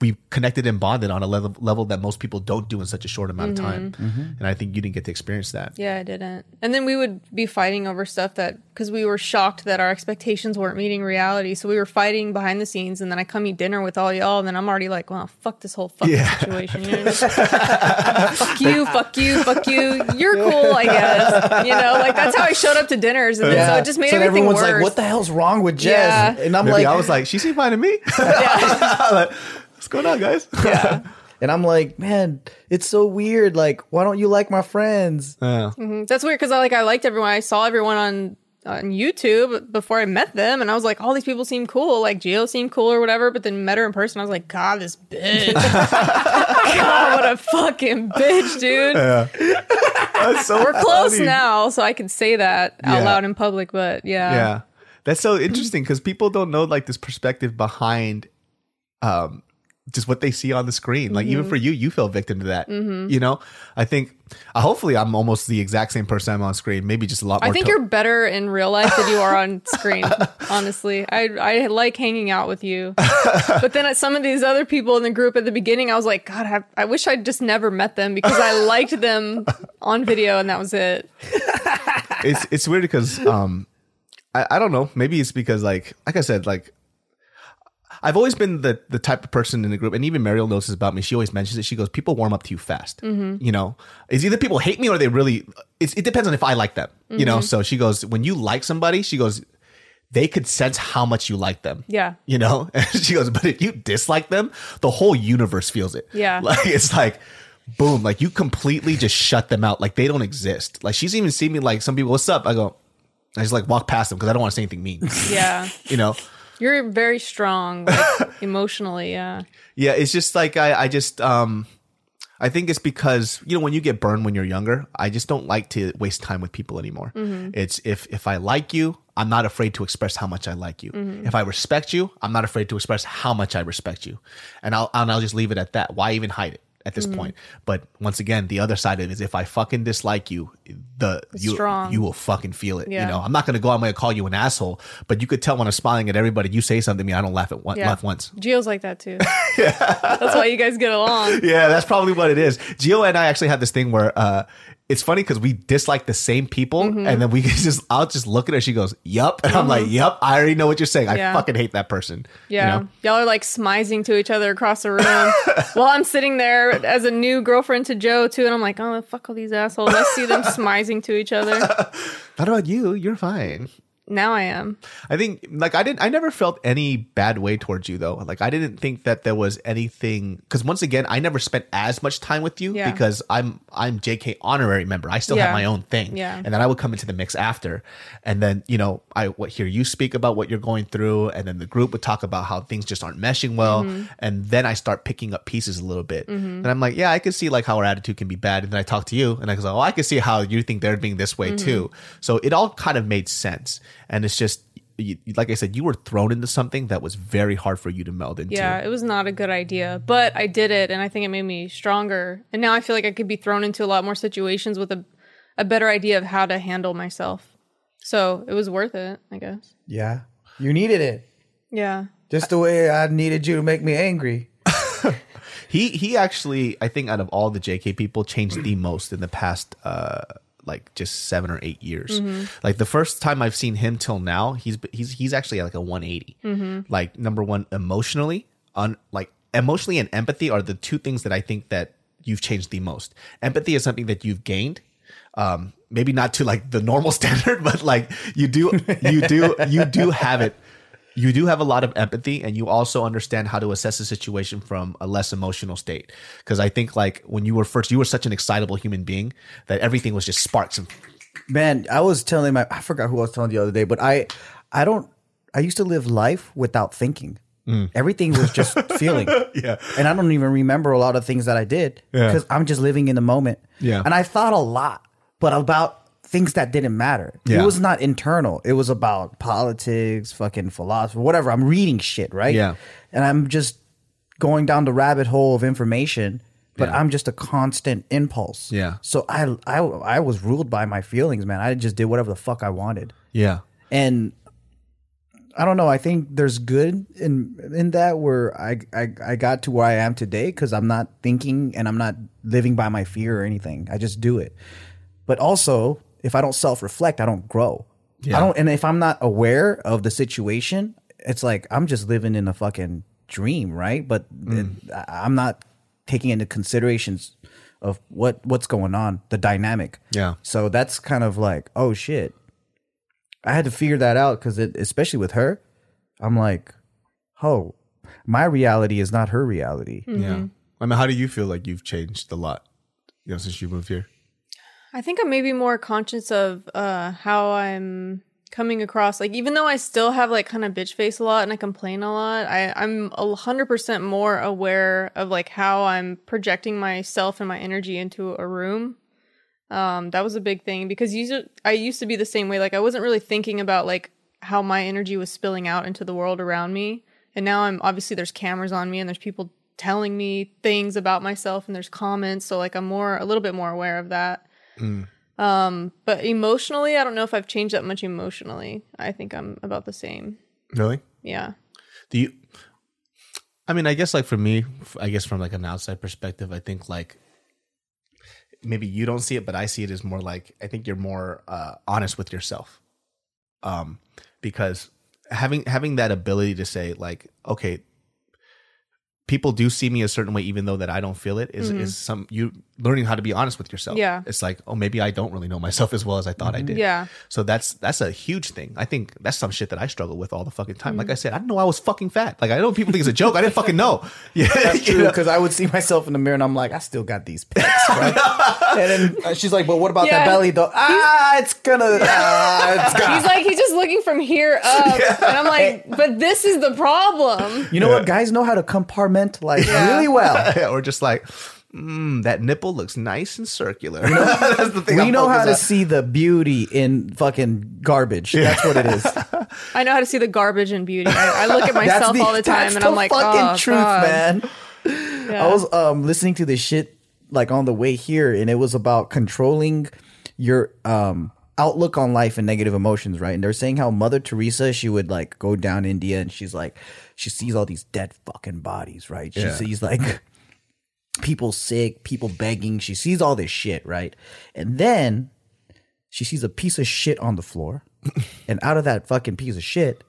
we connected and bonded on a level level that most people don't do in such a short amount of time. Mm-hmm. Mm-hmm. And I think you didn't get to experience that. Yeah, I didn't. And then we would be fighting over stuff that because we were shocked that our expectations weren't meeting reality. So we were fighting behind the scenes, and then I come eat dinner with all y'all, and then I'm already like, "Well, fuck this whole fucking Yeah. situation." You *laughs* know what I mean? fuck you, fuck you, fuck you. You're cool, I guess. You know, like that's how I showed up to dinners, and then, so it just made so everything everyone's worse. like, "What the hell's wrong with Jess?" Yeah. And I'm Maybe like, I was like, she's seemed fine to me. *laughs* Like, What's going on, guys? *laughs* Yeah. *laughs* and I'm like, man, it's so weird. Like, why don't you like my friends? Yeah. That's weird because I like I liked everyone. I saw everyone on on YouTube before I met them, and I was like, all these people seem cool. Like Geo seemed cool or whatever. But then met her in person, I was like, God, this bitch. *laughs* God, what a fucking bitch, dude. That's so We're close funny. now, so I can say that out Yeah. loud in public. But yeah, Yeah. That's so interesting because people don't know like this perspective behind um just what they see on the screen. Like Mm-hmm. even for you, you fell victim to that. You know? I think uh, hopefully I'm almost the exact same person I'm on screen, maybe just a lot more I think to- you're better in real life than you are on screen. *laughs* honestly, I I like hanging out with you, but then at some of these other people in the group at the beginning, I was like, God, I, I wish I'd just never met them because I liked them on video and that was it. it's it's weird because um I, I don't know maybe it's because like like I said like I've always been the the type of person in the group and even Mariel knows this about me she always mentions it. She goes people warm up to you fast mm-hmm. you know? It's either people hate me or they really it's, it depends on if I like them you know? Mm-hmm. So she goes when you like somebody she goes they could sense how much you like them Yeah. you know? *laughs* And she goes but if you dislike them the whole universe feels it. Yeah. *laughs* like it's like boom like you completely just shut them out. Like they don't exist. Like she's even seen me like some people what's up? I go i just like walk past them because i don't want to say anything mean. Yeah, *laughs* you know you're very strong like, *laughs* emotionally. Yeah, yeah it's just like i i just um I think it's because you know when you get burned when you're younger, I just don't like to waste time with people anymore. It's if if I like you, I'm not afraid to express how much I like you. If I respect you, I'm not afraid to express how much I respect you, and I'll and I'll just leave it at that. Why even hide it at this point? But once again, the other side of it is if I fucking dislike you, the you strong. you will fucking feel it. Yeah. You know, I'm not gonna go. I'm gonna call you an asshole, but you could tell when I'm smiling at everybody. You say something to me, I don't laugh at one, yeah. laugh once. Geo's like that too. *laughs* yeah. That's why you guys get along. *laughs* Yeah, that's probably what it is. Geo and I actually have this thing where uh, it's funny because we dislike the same people, Mm-hmm. and then we *laughs* just I'll just look at her. She goes, "Yup," and I'm like, "Yup." I already know what you're saying. I Yeah. fucking hate that person. you Yeah. know? Y'all are like smizing to each other across the room *laughs* while I'm sitting there as a new girlfriend to Joe too. And I'm like, oh, fuck all these assholes. I see them *laughs* smizing to each other. Not about you. You're fine. Now I am. I think like I didn't I never felt any bad way towards you though. Like I didn't think that there was anything cuz once again I never spent as much time with you Yeah. because I'm I'm JK honorary member. I still Yeah. have my own thing. Yeah. And then I would come into the mix after and then you know I would hear you speak about what you're going through and then the group would talk about how things just aren't meshing well Mm-hmm. and then I start picking up pieces a little bit. And I'm like, yeah, I can see like how our attitude can be bad and then I talk to you and I go, "Oh, I can see how you think they're being this way Mm-hmm. too." So it all kind of made sense. And it's just you, like I said, you were thrown into something that was very hard for you to meld into. Yeah, it was not a good idea, but I did it, and I think it made me stronger. And now I feel like I could be thrown into a lot more situations with a, a better idea of how to handle myself. So it was worth it, I guess. Yeah, you needed it Yeah. just the way I needed you to make me angry. *laughs* He he actually, I think, out of all the JK people, changed the most in the past, uh, like just seven or eight years. Like the first time I've seen him till now, he's he's he's actually like a 180. Like number one, emotionally, on like emotionally and empathy are the two things that I think that you've changed the most. Empathy is something that you've gained. Um, maybe not to like the normal *laughs* standard, but like you do, you do, you do have it. You do have a lot of empathy, and you also understand how to assess a situation from a less emotional state. Because I think like when you were first, you were such an excitable human being that everything was just sparks and Man, I was telling my I forgot who I was telling the other day, but I I don't I used to live life without thinking. Mm. Everything was just *laughs* feeling. Yeah. And I don't even remember a lot of things that I did Yeah. because I'm just living in the moment. Yeah. And I thought a lot, but about things that didn't matter. Yeah. It was not internal. It was about politics, fucking philosophy, whatever. I'm reading shit, right? Yeah. And I'm just going down the rabbit hole of information, but Yeah. I'm just a constant impulse. Yeah. So I I I was ruled by my feelings, man. I just did whatever the fuck I wanted. yeah, And I don't know, I think there's good in in that where I I, I got to where I am today cuz I'm not thinking and I'm not living by my fear or anything. I just do it. But also, if I don't self-reflect, I don't grow. I don't and if I'm not aware of the situation, it's like I'm just living in a fucking dream, right? But hmm. it, I- I'm not taking into considerations of what what's going on, the dynamic. Yeah. So that's kind of like, oh shit. I had to figure that out because it, especially with her, I'm like, oh, my reality is not her reality. Mm-hmm. yeah. I mean, how do you feel like you've changed a lot, you know, since you moved here? I think I'm maybe more conscious of uh, how I'm coming across. Like, even though I still have like kind of bitch face a lot and I complain a lot, I, I'm a hundred percent more aware of like how I'm projecting myself and my energy into a room. Um, that was a big thing because I used to be the same way. Like, I wasn't really thinking about like how my energy was spilling out into the world around me. And now I'm obviously there's cameras on me and there's people telling me things about myself and there's comments. So like I'm more a little bit more aware of that. Um, but emotionally, I don't know if I've changed that much emotionally. I think I'm about the same. Really? Yeah. Do you? I mean, I guess like for me, I guess from like an outside perspective, I think like maybe you don't see it, but I see it as more like I think you're more uh, honest with yourself, um, because having having that ability to say like, okay, people do see me a certain way, even though that I don't feel it, is is some you learning how to be honest with yourself. Yeah. it's like oh maybe I don't really know myself as well as I thought I did. Yeah. So that's that's a huge thing. I think that's some shit that I struggle with all the fucking time. Mm. Like I said, I didn't know I was fucking fat. Like I know people think it's a joke. I didn't fucking know. *laughs* Yeah, That's you true know? because I would see myself in the mirror and I'm like, I still got these pecs, *laughs* right? and then uh, she's like, but what about Yeah. that belly though? Ah, it's gonna, *laughs* ah, it's gonna. He's like, he's just looking from here up. And I'm like, but this is the problem. You know what? Guys know how to compartmentalize really well. *laughs* or just like, mm, that nipple looks nice and circular. *laughs* that's the thing. We I'm know how to focused see the beauty in fucking garbage. That's what it is. *laughs* I know how to see the garbage in beauty. I, I look at myself all the time that's and I'm like, fucking oh, truth, God. man. Yeah. I was um listening to this shit like on the way here, and it was about controlling your um outlook on life and negative emotions, right? And they're saying how Mother Teresa, she would like go down India and she's like, she sees all these dead fucking bodies, right? She Yeah. sees like people sick, people begging. She sees all this shit, right? And then she sees a piece of shit on the floor, *laughs* and out of that fucking piece of shit,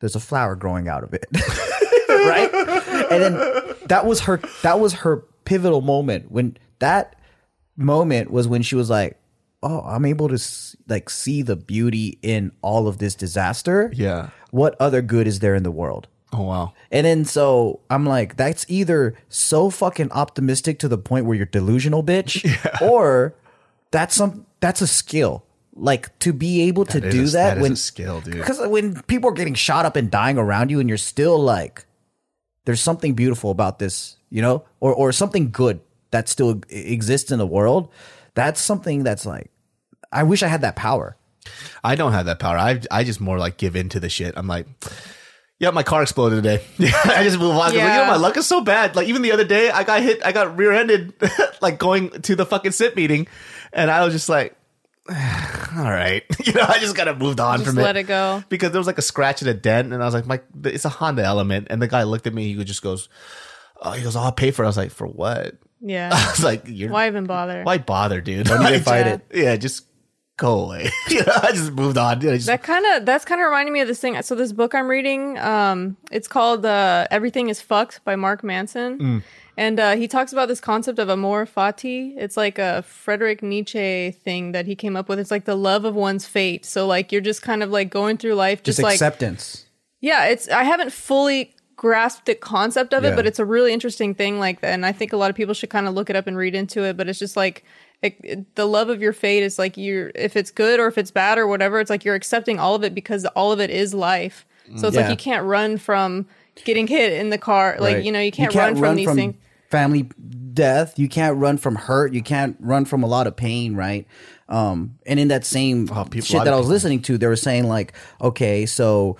there's a flower growing out of it. *laughs* right? And then that was her that was her pivotal moment when that moment was when she was like, "Oh, I'm able to like see the beauty in all of this disaster. Yeah. What other good is there in the world?" Oh wow. And then so I'm like, that's either so fucking optimistic to the point where you're delusional, bitch, *laughs* yeah. or that's some that's a skill. Like to be able to That is do a- that, that when a skill, dude. Because when people are getting shot up and dying around you, and you're still like, there's something beautiful about this, you know, or or something good that still exists in the world. That's something that's like, I wish I had that power. I don't have that power. I I just more like give in to the shit. I'm like, yeah, my car exploded today. *laughs* I just move on. 'Cause, like, you know, my luck is so bad. Like even the other day, I got hit. I got rear-ended, *laughs* like going to the fucking sit meeting, and I was just like, all right, *laughs* you know, I just kind of moved on Just from let it. Let it go. because there was like a scratch and a dent, and I was like, "My, it's a Honda Element." And the guy looked at me. He just goes, "Oh, he goes, oh, I'll pay for it." I was like, "For what?" Yeah. I was like, "You're Why even bother? why bother, dude? Don't even Like, fight Yeah. it. Yeah, just go away. *laughs* you know, I just moved on. Just- That kind of that's kind of reminding me of this thing. So this book I'm reading, um, it's called uh, "Everything Is Fucked" by Mark Manson, Mm. and uh, he talks about this concept of amor fati. It's like a Frederick Nietzsche thing that he came up with. It's like the love of one's fate. So like you're just kind of like going through life, just, Just like acceptance. yeah. It's I haven't fully grasped the concept of it, but it's a really interesting thing. Like, and I think a lot of people should kind of look it up and read into it. But it's just like it, it- the love of your fate is like you're if it's good or if it's bad or whatever. It's like you're accepting all of it because all of it is life. So it's Yeah. like you can't run from getting hit in the car. Like Right. you know you can't, run, from these things. Family death. You can't run from hurt. You can't run from a lot of pain, right? Um, and in that same Oh, people- shit that I was people- listening to, they were saying like, okay, so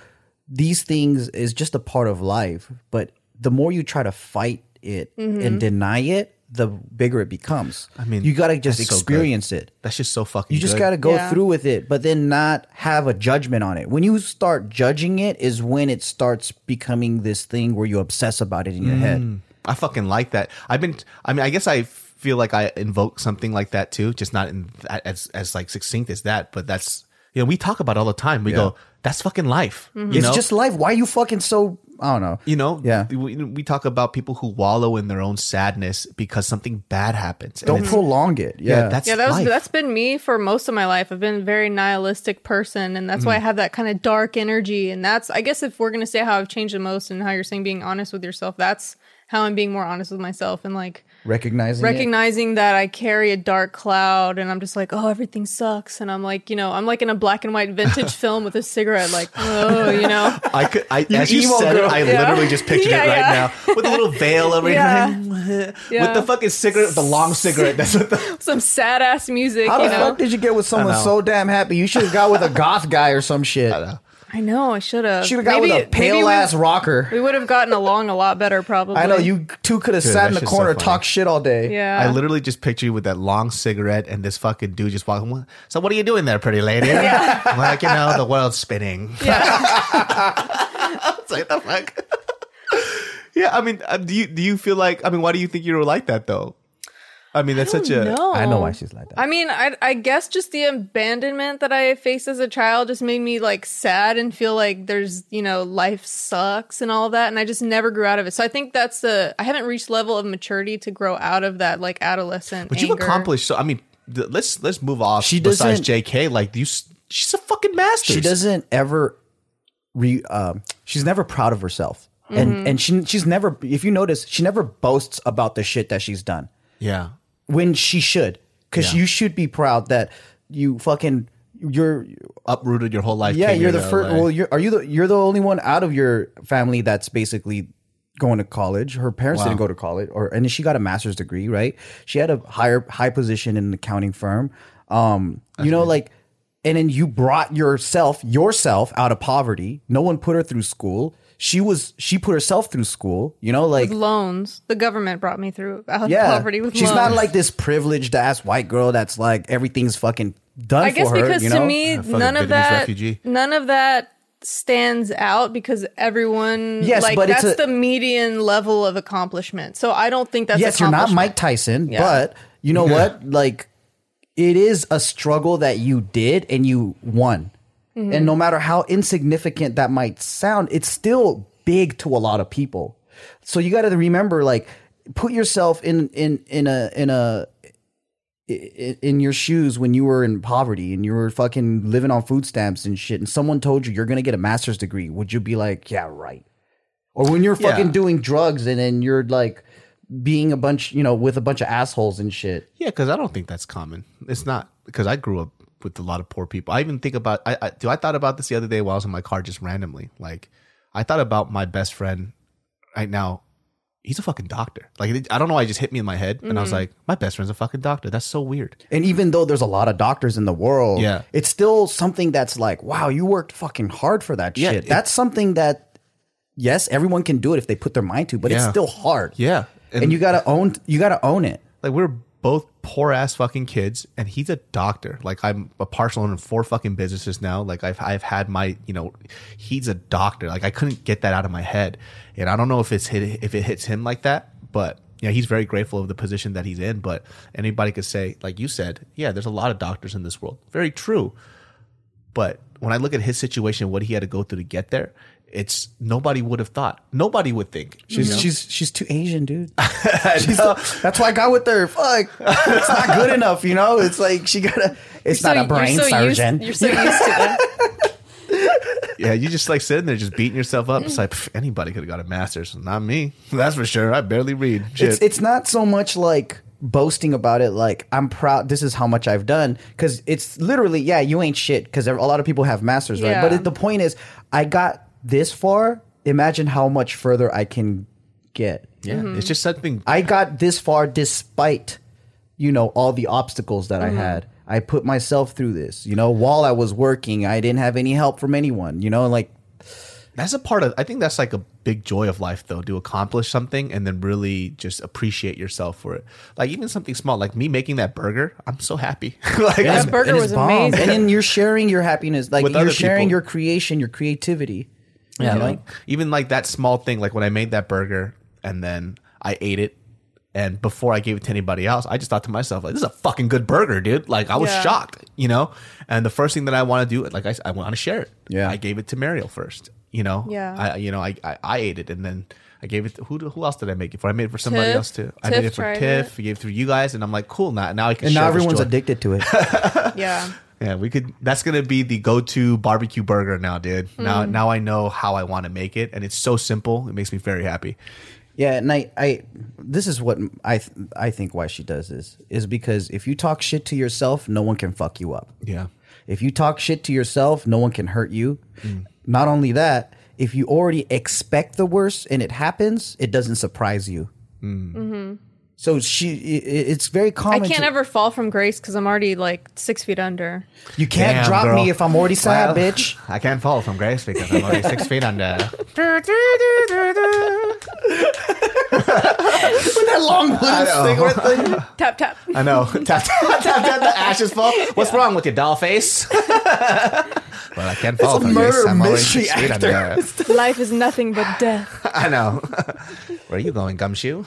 these things is just a part of life, but the more you try to fight it Mm-hmm. and deny it, the bigger it becomes. I mean, you got to just that's so good. experience it. that's just so fucking. You just good. got to go Yeah. through with it, but then not have a judgment on it. When you start judging it, is when it starts becoming this thing where you obsess about it in your head. Mm, I fucking like that. I've been. I mean, I guess I feel like I invoke something like that too, just not in that, as as like succinct as that. But that's you know we talk about it all the time. We go, that's fucking life. You It's know? just life. Why are you fucking so? I don't know. you know, Yeah. We, we talk about people who wallow in their own sadness because something bad happens. Don't it's- prolong it. Yeah, yeah, that's Yeah, that was life. that's been me for most of my life. I've been a very nihilistic person, and that's why mm. I have that kind of dark energy. And that's, I guess, if we're gonna say how I've changed the most, and how you're saying being honest with yourself, that's how I'm being more honest with myself, and like recognizing. it. recognizing that I carry a dark cloud, and I'm just like, oh, everything sucks, and I'm like, you know, I'm like in a black and white vintage *laughs* film with a cigarette, like, oh, you know, I could, I, as you said girl. it, I Yeah. literally just pictured Yeah, it right yeah. now with a little veil over Yeah. your Yeah. *laughs* with the fucking cigarette, the long cigarette. That's what the, *laughs* some sad ass music, How you the know. fuck did you get with someone so damn happy? You should have got with a goth guy or some shit. I know I should have. Should have got with a pale ass rocker. We would have gotten along a lot better, probably. I know you two could have Dude, sat in the shit's so corner, funny. talk shit all day. Yeah. I literally just picture you with that long cigarette and this fucking dude just walking. "What- So what are you doing there, pretty lady? *laughs* I'm like, you know, the world's spinning. It's *laughs* like the fuck. *laughs* yeah, I mean, uh, do you do you feel like? I mean, why do you think you were like that though? I mean, that's such a. No. I know why she's like that. I mean, I, I guess just the abandonment that I faced as a child just made me like sad and feel like there's, you know, life sucks and all that. And I just never grew out of it. So I think that's the, I haven't reached level of maturity to grow out of that like adolescent. But you've anger. accomplished so. I mean, th- let's let's move off. She besides doesn't- J.K., like you, she's a fucking master. she doesn't ever re um she's never proud of herself and and she she's never if you notice she never boasts about the shit that she's done Yeah, when she should. Because Yeah. you should be proud that you fucking you're uprooted your whole life. yeah came you're here the to first LA. well you're are you the you're the only one out of your family that's basically going to college. Her parents didn't go to college or and she got a master's degree right? She had a higher high position in an accounting firm. Um you know like and then you brought yourself yourself out of poverty. No one put her through school she was she put herself through school you know like With loans. The government brought me through uh, out of poverty with she's loans. not like this privileged ass white girl that's like everything's fucking done I guess for her because you to know me, fucking none of that, refugee. none of that stands out because everyone, Yes, like but it's that's a- the median level of accomplishment. So I don't think that's yes, you're not accomplishment. Mike Tyson, Yeah. but you know what? Like, it is a struggle that you did and you won. Mm-hmm. And no matter how insignificant that might sound, it's still big to a lot of people. So you got to remember, like, put yourself in in in a in a in your shoes when you were in poverty and you were fucking living on food stamps and shit, and someone told you you're gonna get a master's degree, would you be like, yeah, right? Or when you're fucking Yeah. doing drugs and then you're like being a bunch, you know, with a bunch of assholes and shit. Yeah, because I don't think that's common. It's not because I grew up with a lot of poor people. I even think about I, I do I thought about this the other day while I was in my car just randomly. Like I thought about my best friend right now. He's a fucking doctor. Like I don't know. why it just hit me in my head, and I was mm-hmm. like, my best friend's a fucking doctor. That's so weird. And even though there's a lot of doctors in the world, Yeah. it's still something that's like, wow, you worked fucking hard for that Yeah, shit. it- that's something that, yes, everyone can do it if they put their mind to, but it's still hard. Yeah, And, you gotta own, you gotta own it. like we're both poor ass fucking kids and he's a doctor like i'm a partial owner of four fucking businesses now like i've i've had my you know he's a doctor like i couldn't get that out of my head and i don't know if it's hit if it hits him like that but yeah, he's very grateful of the position that he's in. But anybody could say, like you said, yeah, there's a lot of doctors in this world. Very true. But when I look at his situation, what he had to go through to get there, it's nobody would have thought. Nobody would think. She's she's she's too Asian, dude. *laughs* She's that's why I got with her. Fuck, it's not good enough. You know, it's like she gotta. It's not So a brain you're so surgeon. Used, you're so used to that. *laughs* yeah, you just like sitting there, just beating yourself up. It's like pff, anybody could have got a master's, not me. *laughs* That's for sure. I barely read. Shit. it's it's not so much like boasting about it like i'm proud this is how much i've done because it's literally yeah you ain't shit because a lot of people have masters right but it, the point is i got this far imagine how much further i can get yeah, it's mm-hmm. just something. i got this far despite you know all the obstacles that i mm-hmm. had i put myself through this you know while i was working i didn't have any help from anyone you know like That's a part of. I think that's like a big joy of life, though, to accomplish something and then really just appreciate yourself for it. Like even something small, like me making that burger. I'm so happy. *laughs* like That burger was bomb. amazing. and then you're sharing your happiness like With you're sharing people. your creation your creativity Yeah, you know? like even like that small thing, like when I made that burger and then I ate it, and before I gave it to anybody else, I just thought to myself, like, this is a fucking good burger, dude. Like I was Yeah. shocked, you know. And the first thing that I want to do, like I, s- I want to share it. Yeah. I gave it to Mariel first. You know. Yeah. I, you know, I, I, I ate it, and then I gave it. To, who, who else did I make it for? I made it for somebody Tiff. else too. I Tiff made it for tried Tiff. it. I gave it to you guys, and I'm like, cool. Now, now I can. and now share this everyone's joy. addicted to it *laughs* *laughs* Yeah. Yeah, we could. That's gonna be the go-to barbecue burger now, dude. Now, mm. now I know how I want to make it, and it's so simple. It makes me very happy. Yeah, and I, I this is what I th- I think why she does this is because if you talk shit to yourself, no one can fuck you up. Yeah, If you talk shit to yourself, no one can hurt you. Mm. Not only that, if you already expect the worst and it happens, it doesn't surprise you. Mm. Mm-hmm. So she, i- i- it's very common. I can't to- ever fall from grace because I'm already like six feet under. you can't Damn, drop girl. me if I'm already sad, Well, bitch. *laughs* I can't fall from grace because I'm only six feet under. *laughs* With that long wooden cigarette thing. *laughs* Tap tap. I know. tap, tap, tap, tap, the ashes fall. What's wrong with your doll face? well, I can't fall a from murder grace. I'm only mystery six feet actor. under. Life is nothing but death. I know. Where are you going, gumshoe?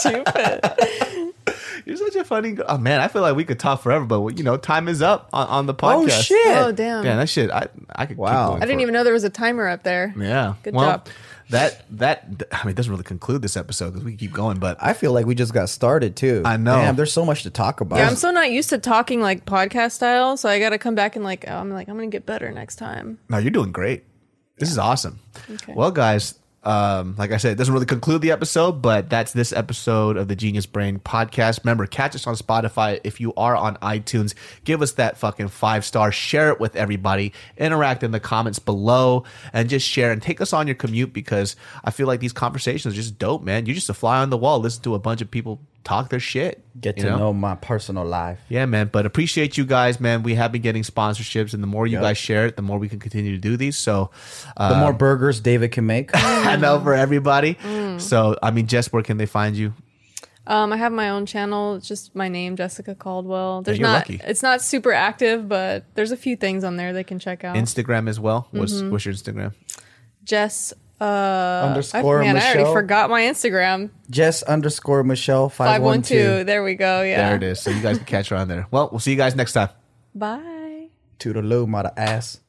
Stupid. *laughs* You're such a funny. Oh man, I feel like we could talk forever, but you know, time is up on, on the oh, podcast. Oh shit! Oh damn. Yeah, that shit. I I could. Wow. Keep going I didn't for- even know there was a timer up there. Yeah. Good well, job. That that I mean, it doesn't really conclude this episode because we keep going, but I feel like we just got started too. I know. Damn, there's so much to talk about. Yeah, I'm so not used to talking like podcast style, so I got to come back and like, oh, I'm like, I'm gonna get better next time. no, you're doing great. This is awesome. Okay. Well, guys, um, like I said, it doesn't really conclude the episode, but that's this episode of the Genius Brain podcast. Remember, catch us on Spotify. If you are on iTunes, give us that fucking five star, share it with everybody, interact in the comments below, and just share and take us on your commute because I feel like these conversations are just dope, man. You're just a fly on the wall, listen to a bunch of people talk their shit. Get to know? my personal life. Yeah, man. But appreciate you guys, man. We have been getting sponsorships, and the more you Yep. guys share it, the more we can continue to do these. So, uh, The more burgers David can make. *laughs* I know for everybody. Mm. So, I mean, Jess, where can they find you? Um, I have my own channel. It's just my name, Jessica Caldwell. There's you're not. lucky. It's not super active, but there's a few things on there they can check out. Instagram as well. What's Mm-hmm. what's your Instagram? Jess. Uh, Underscore I, man, I already forgot my Instagram. Jess underscore Michelle 512. There we go. Yeah. There it is. So you guys can catch her on there. Well, we'll see you guys next time. Bye. Toodaloo, mother ass.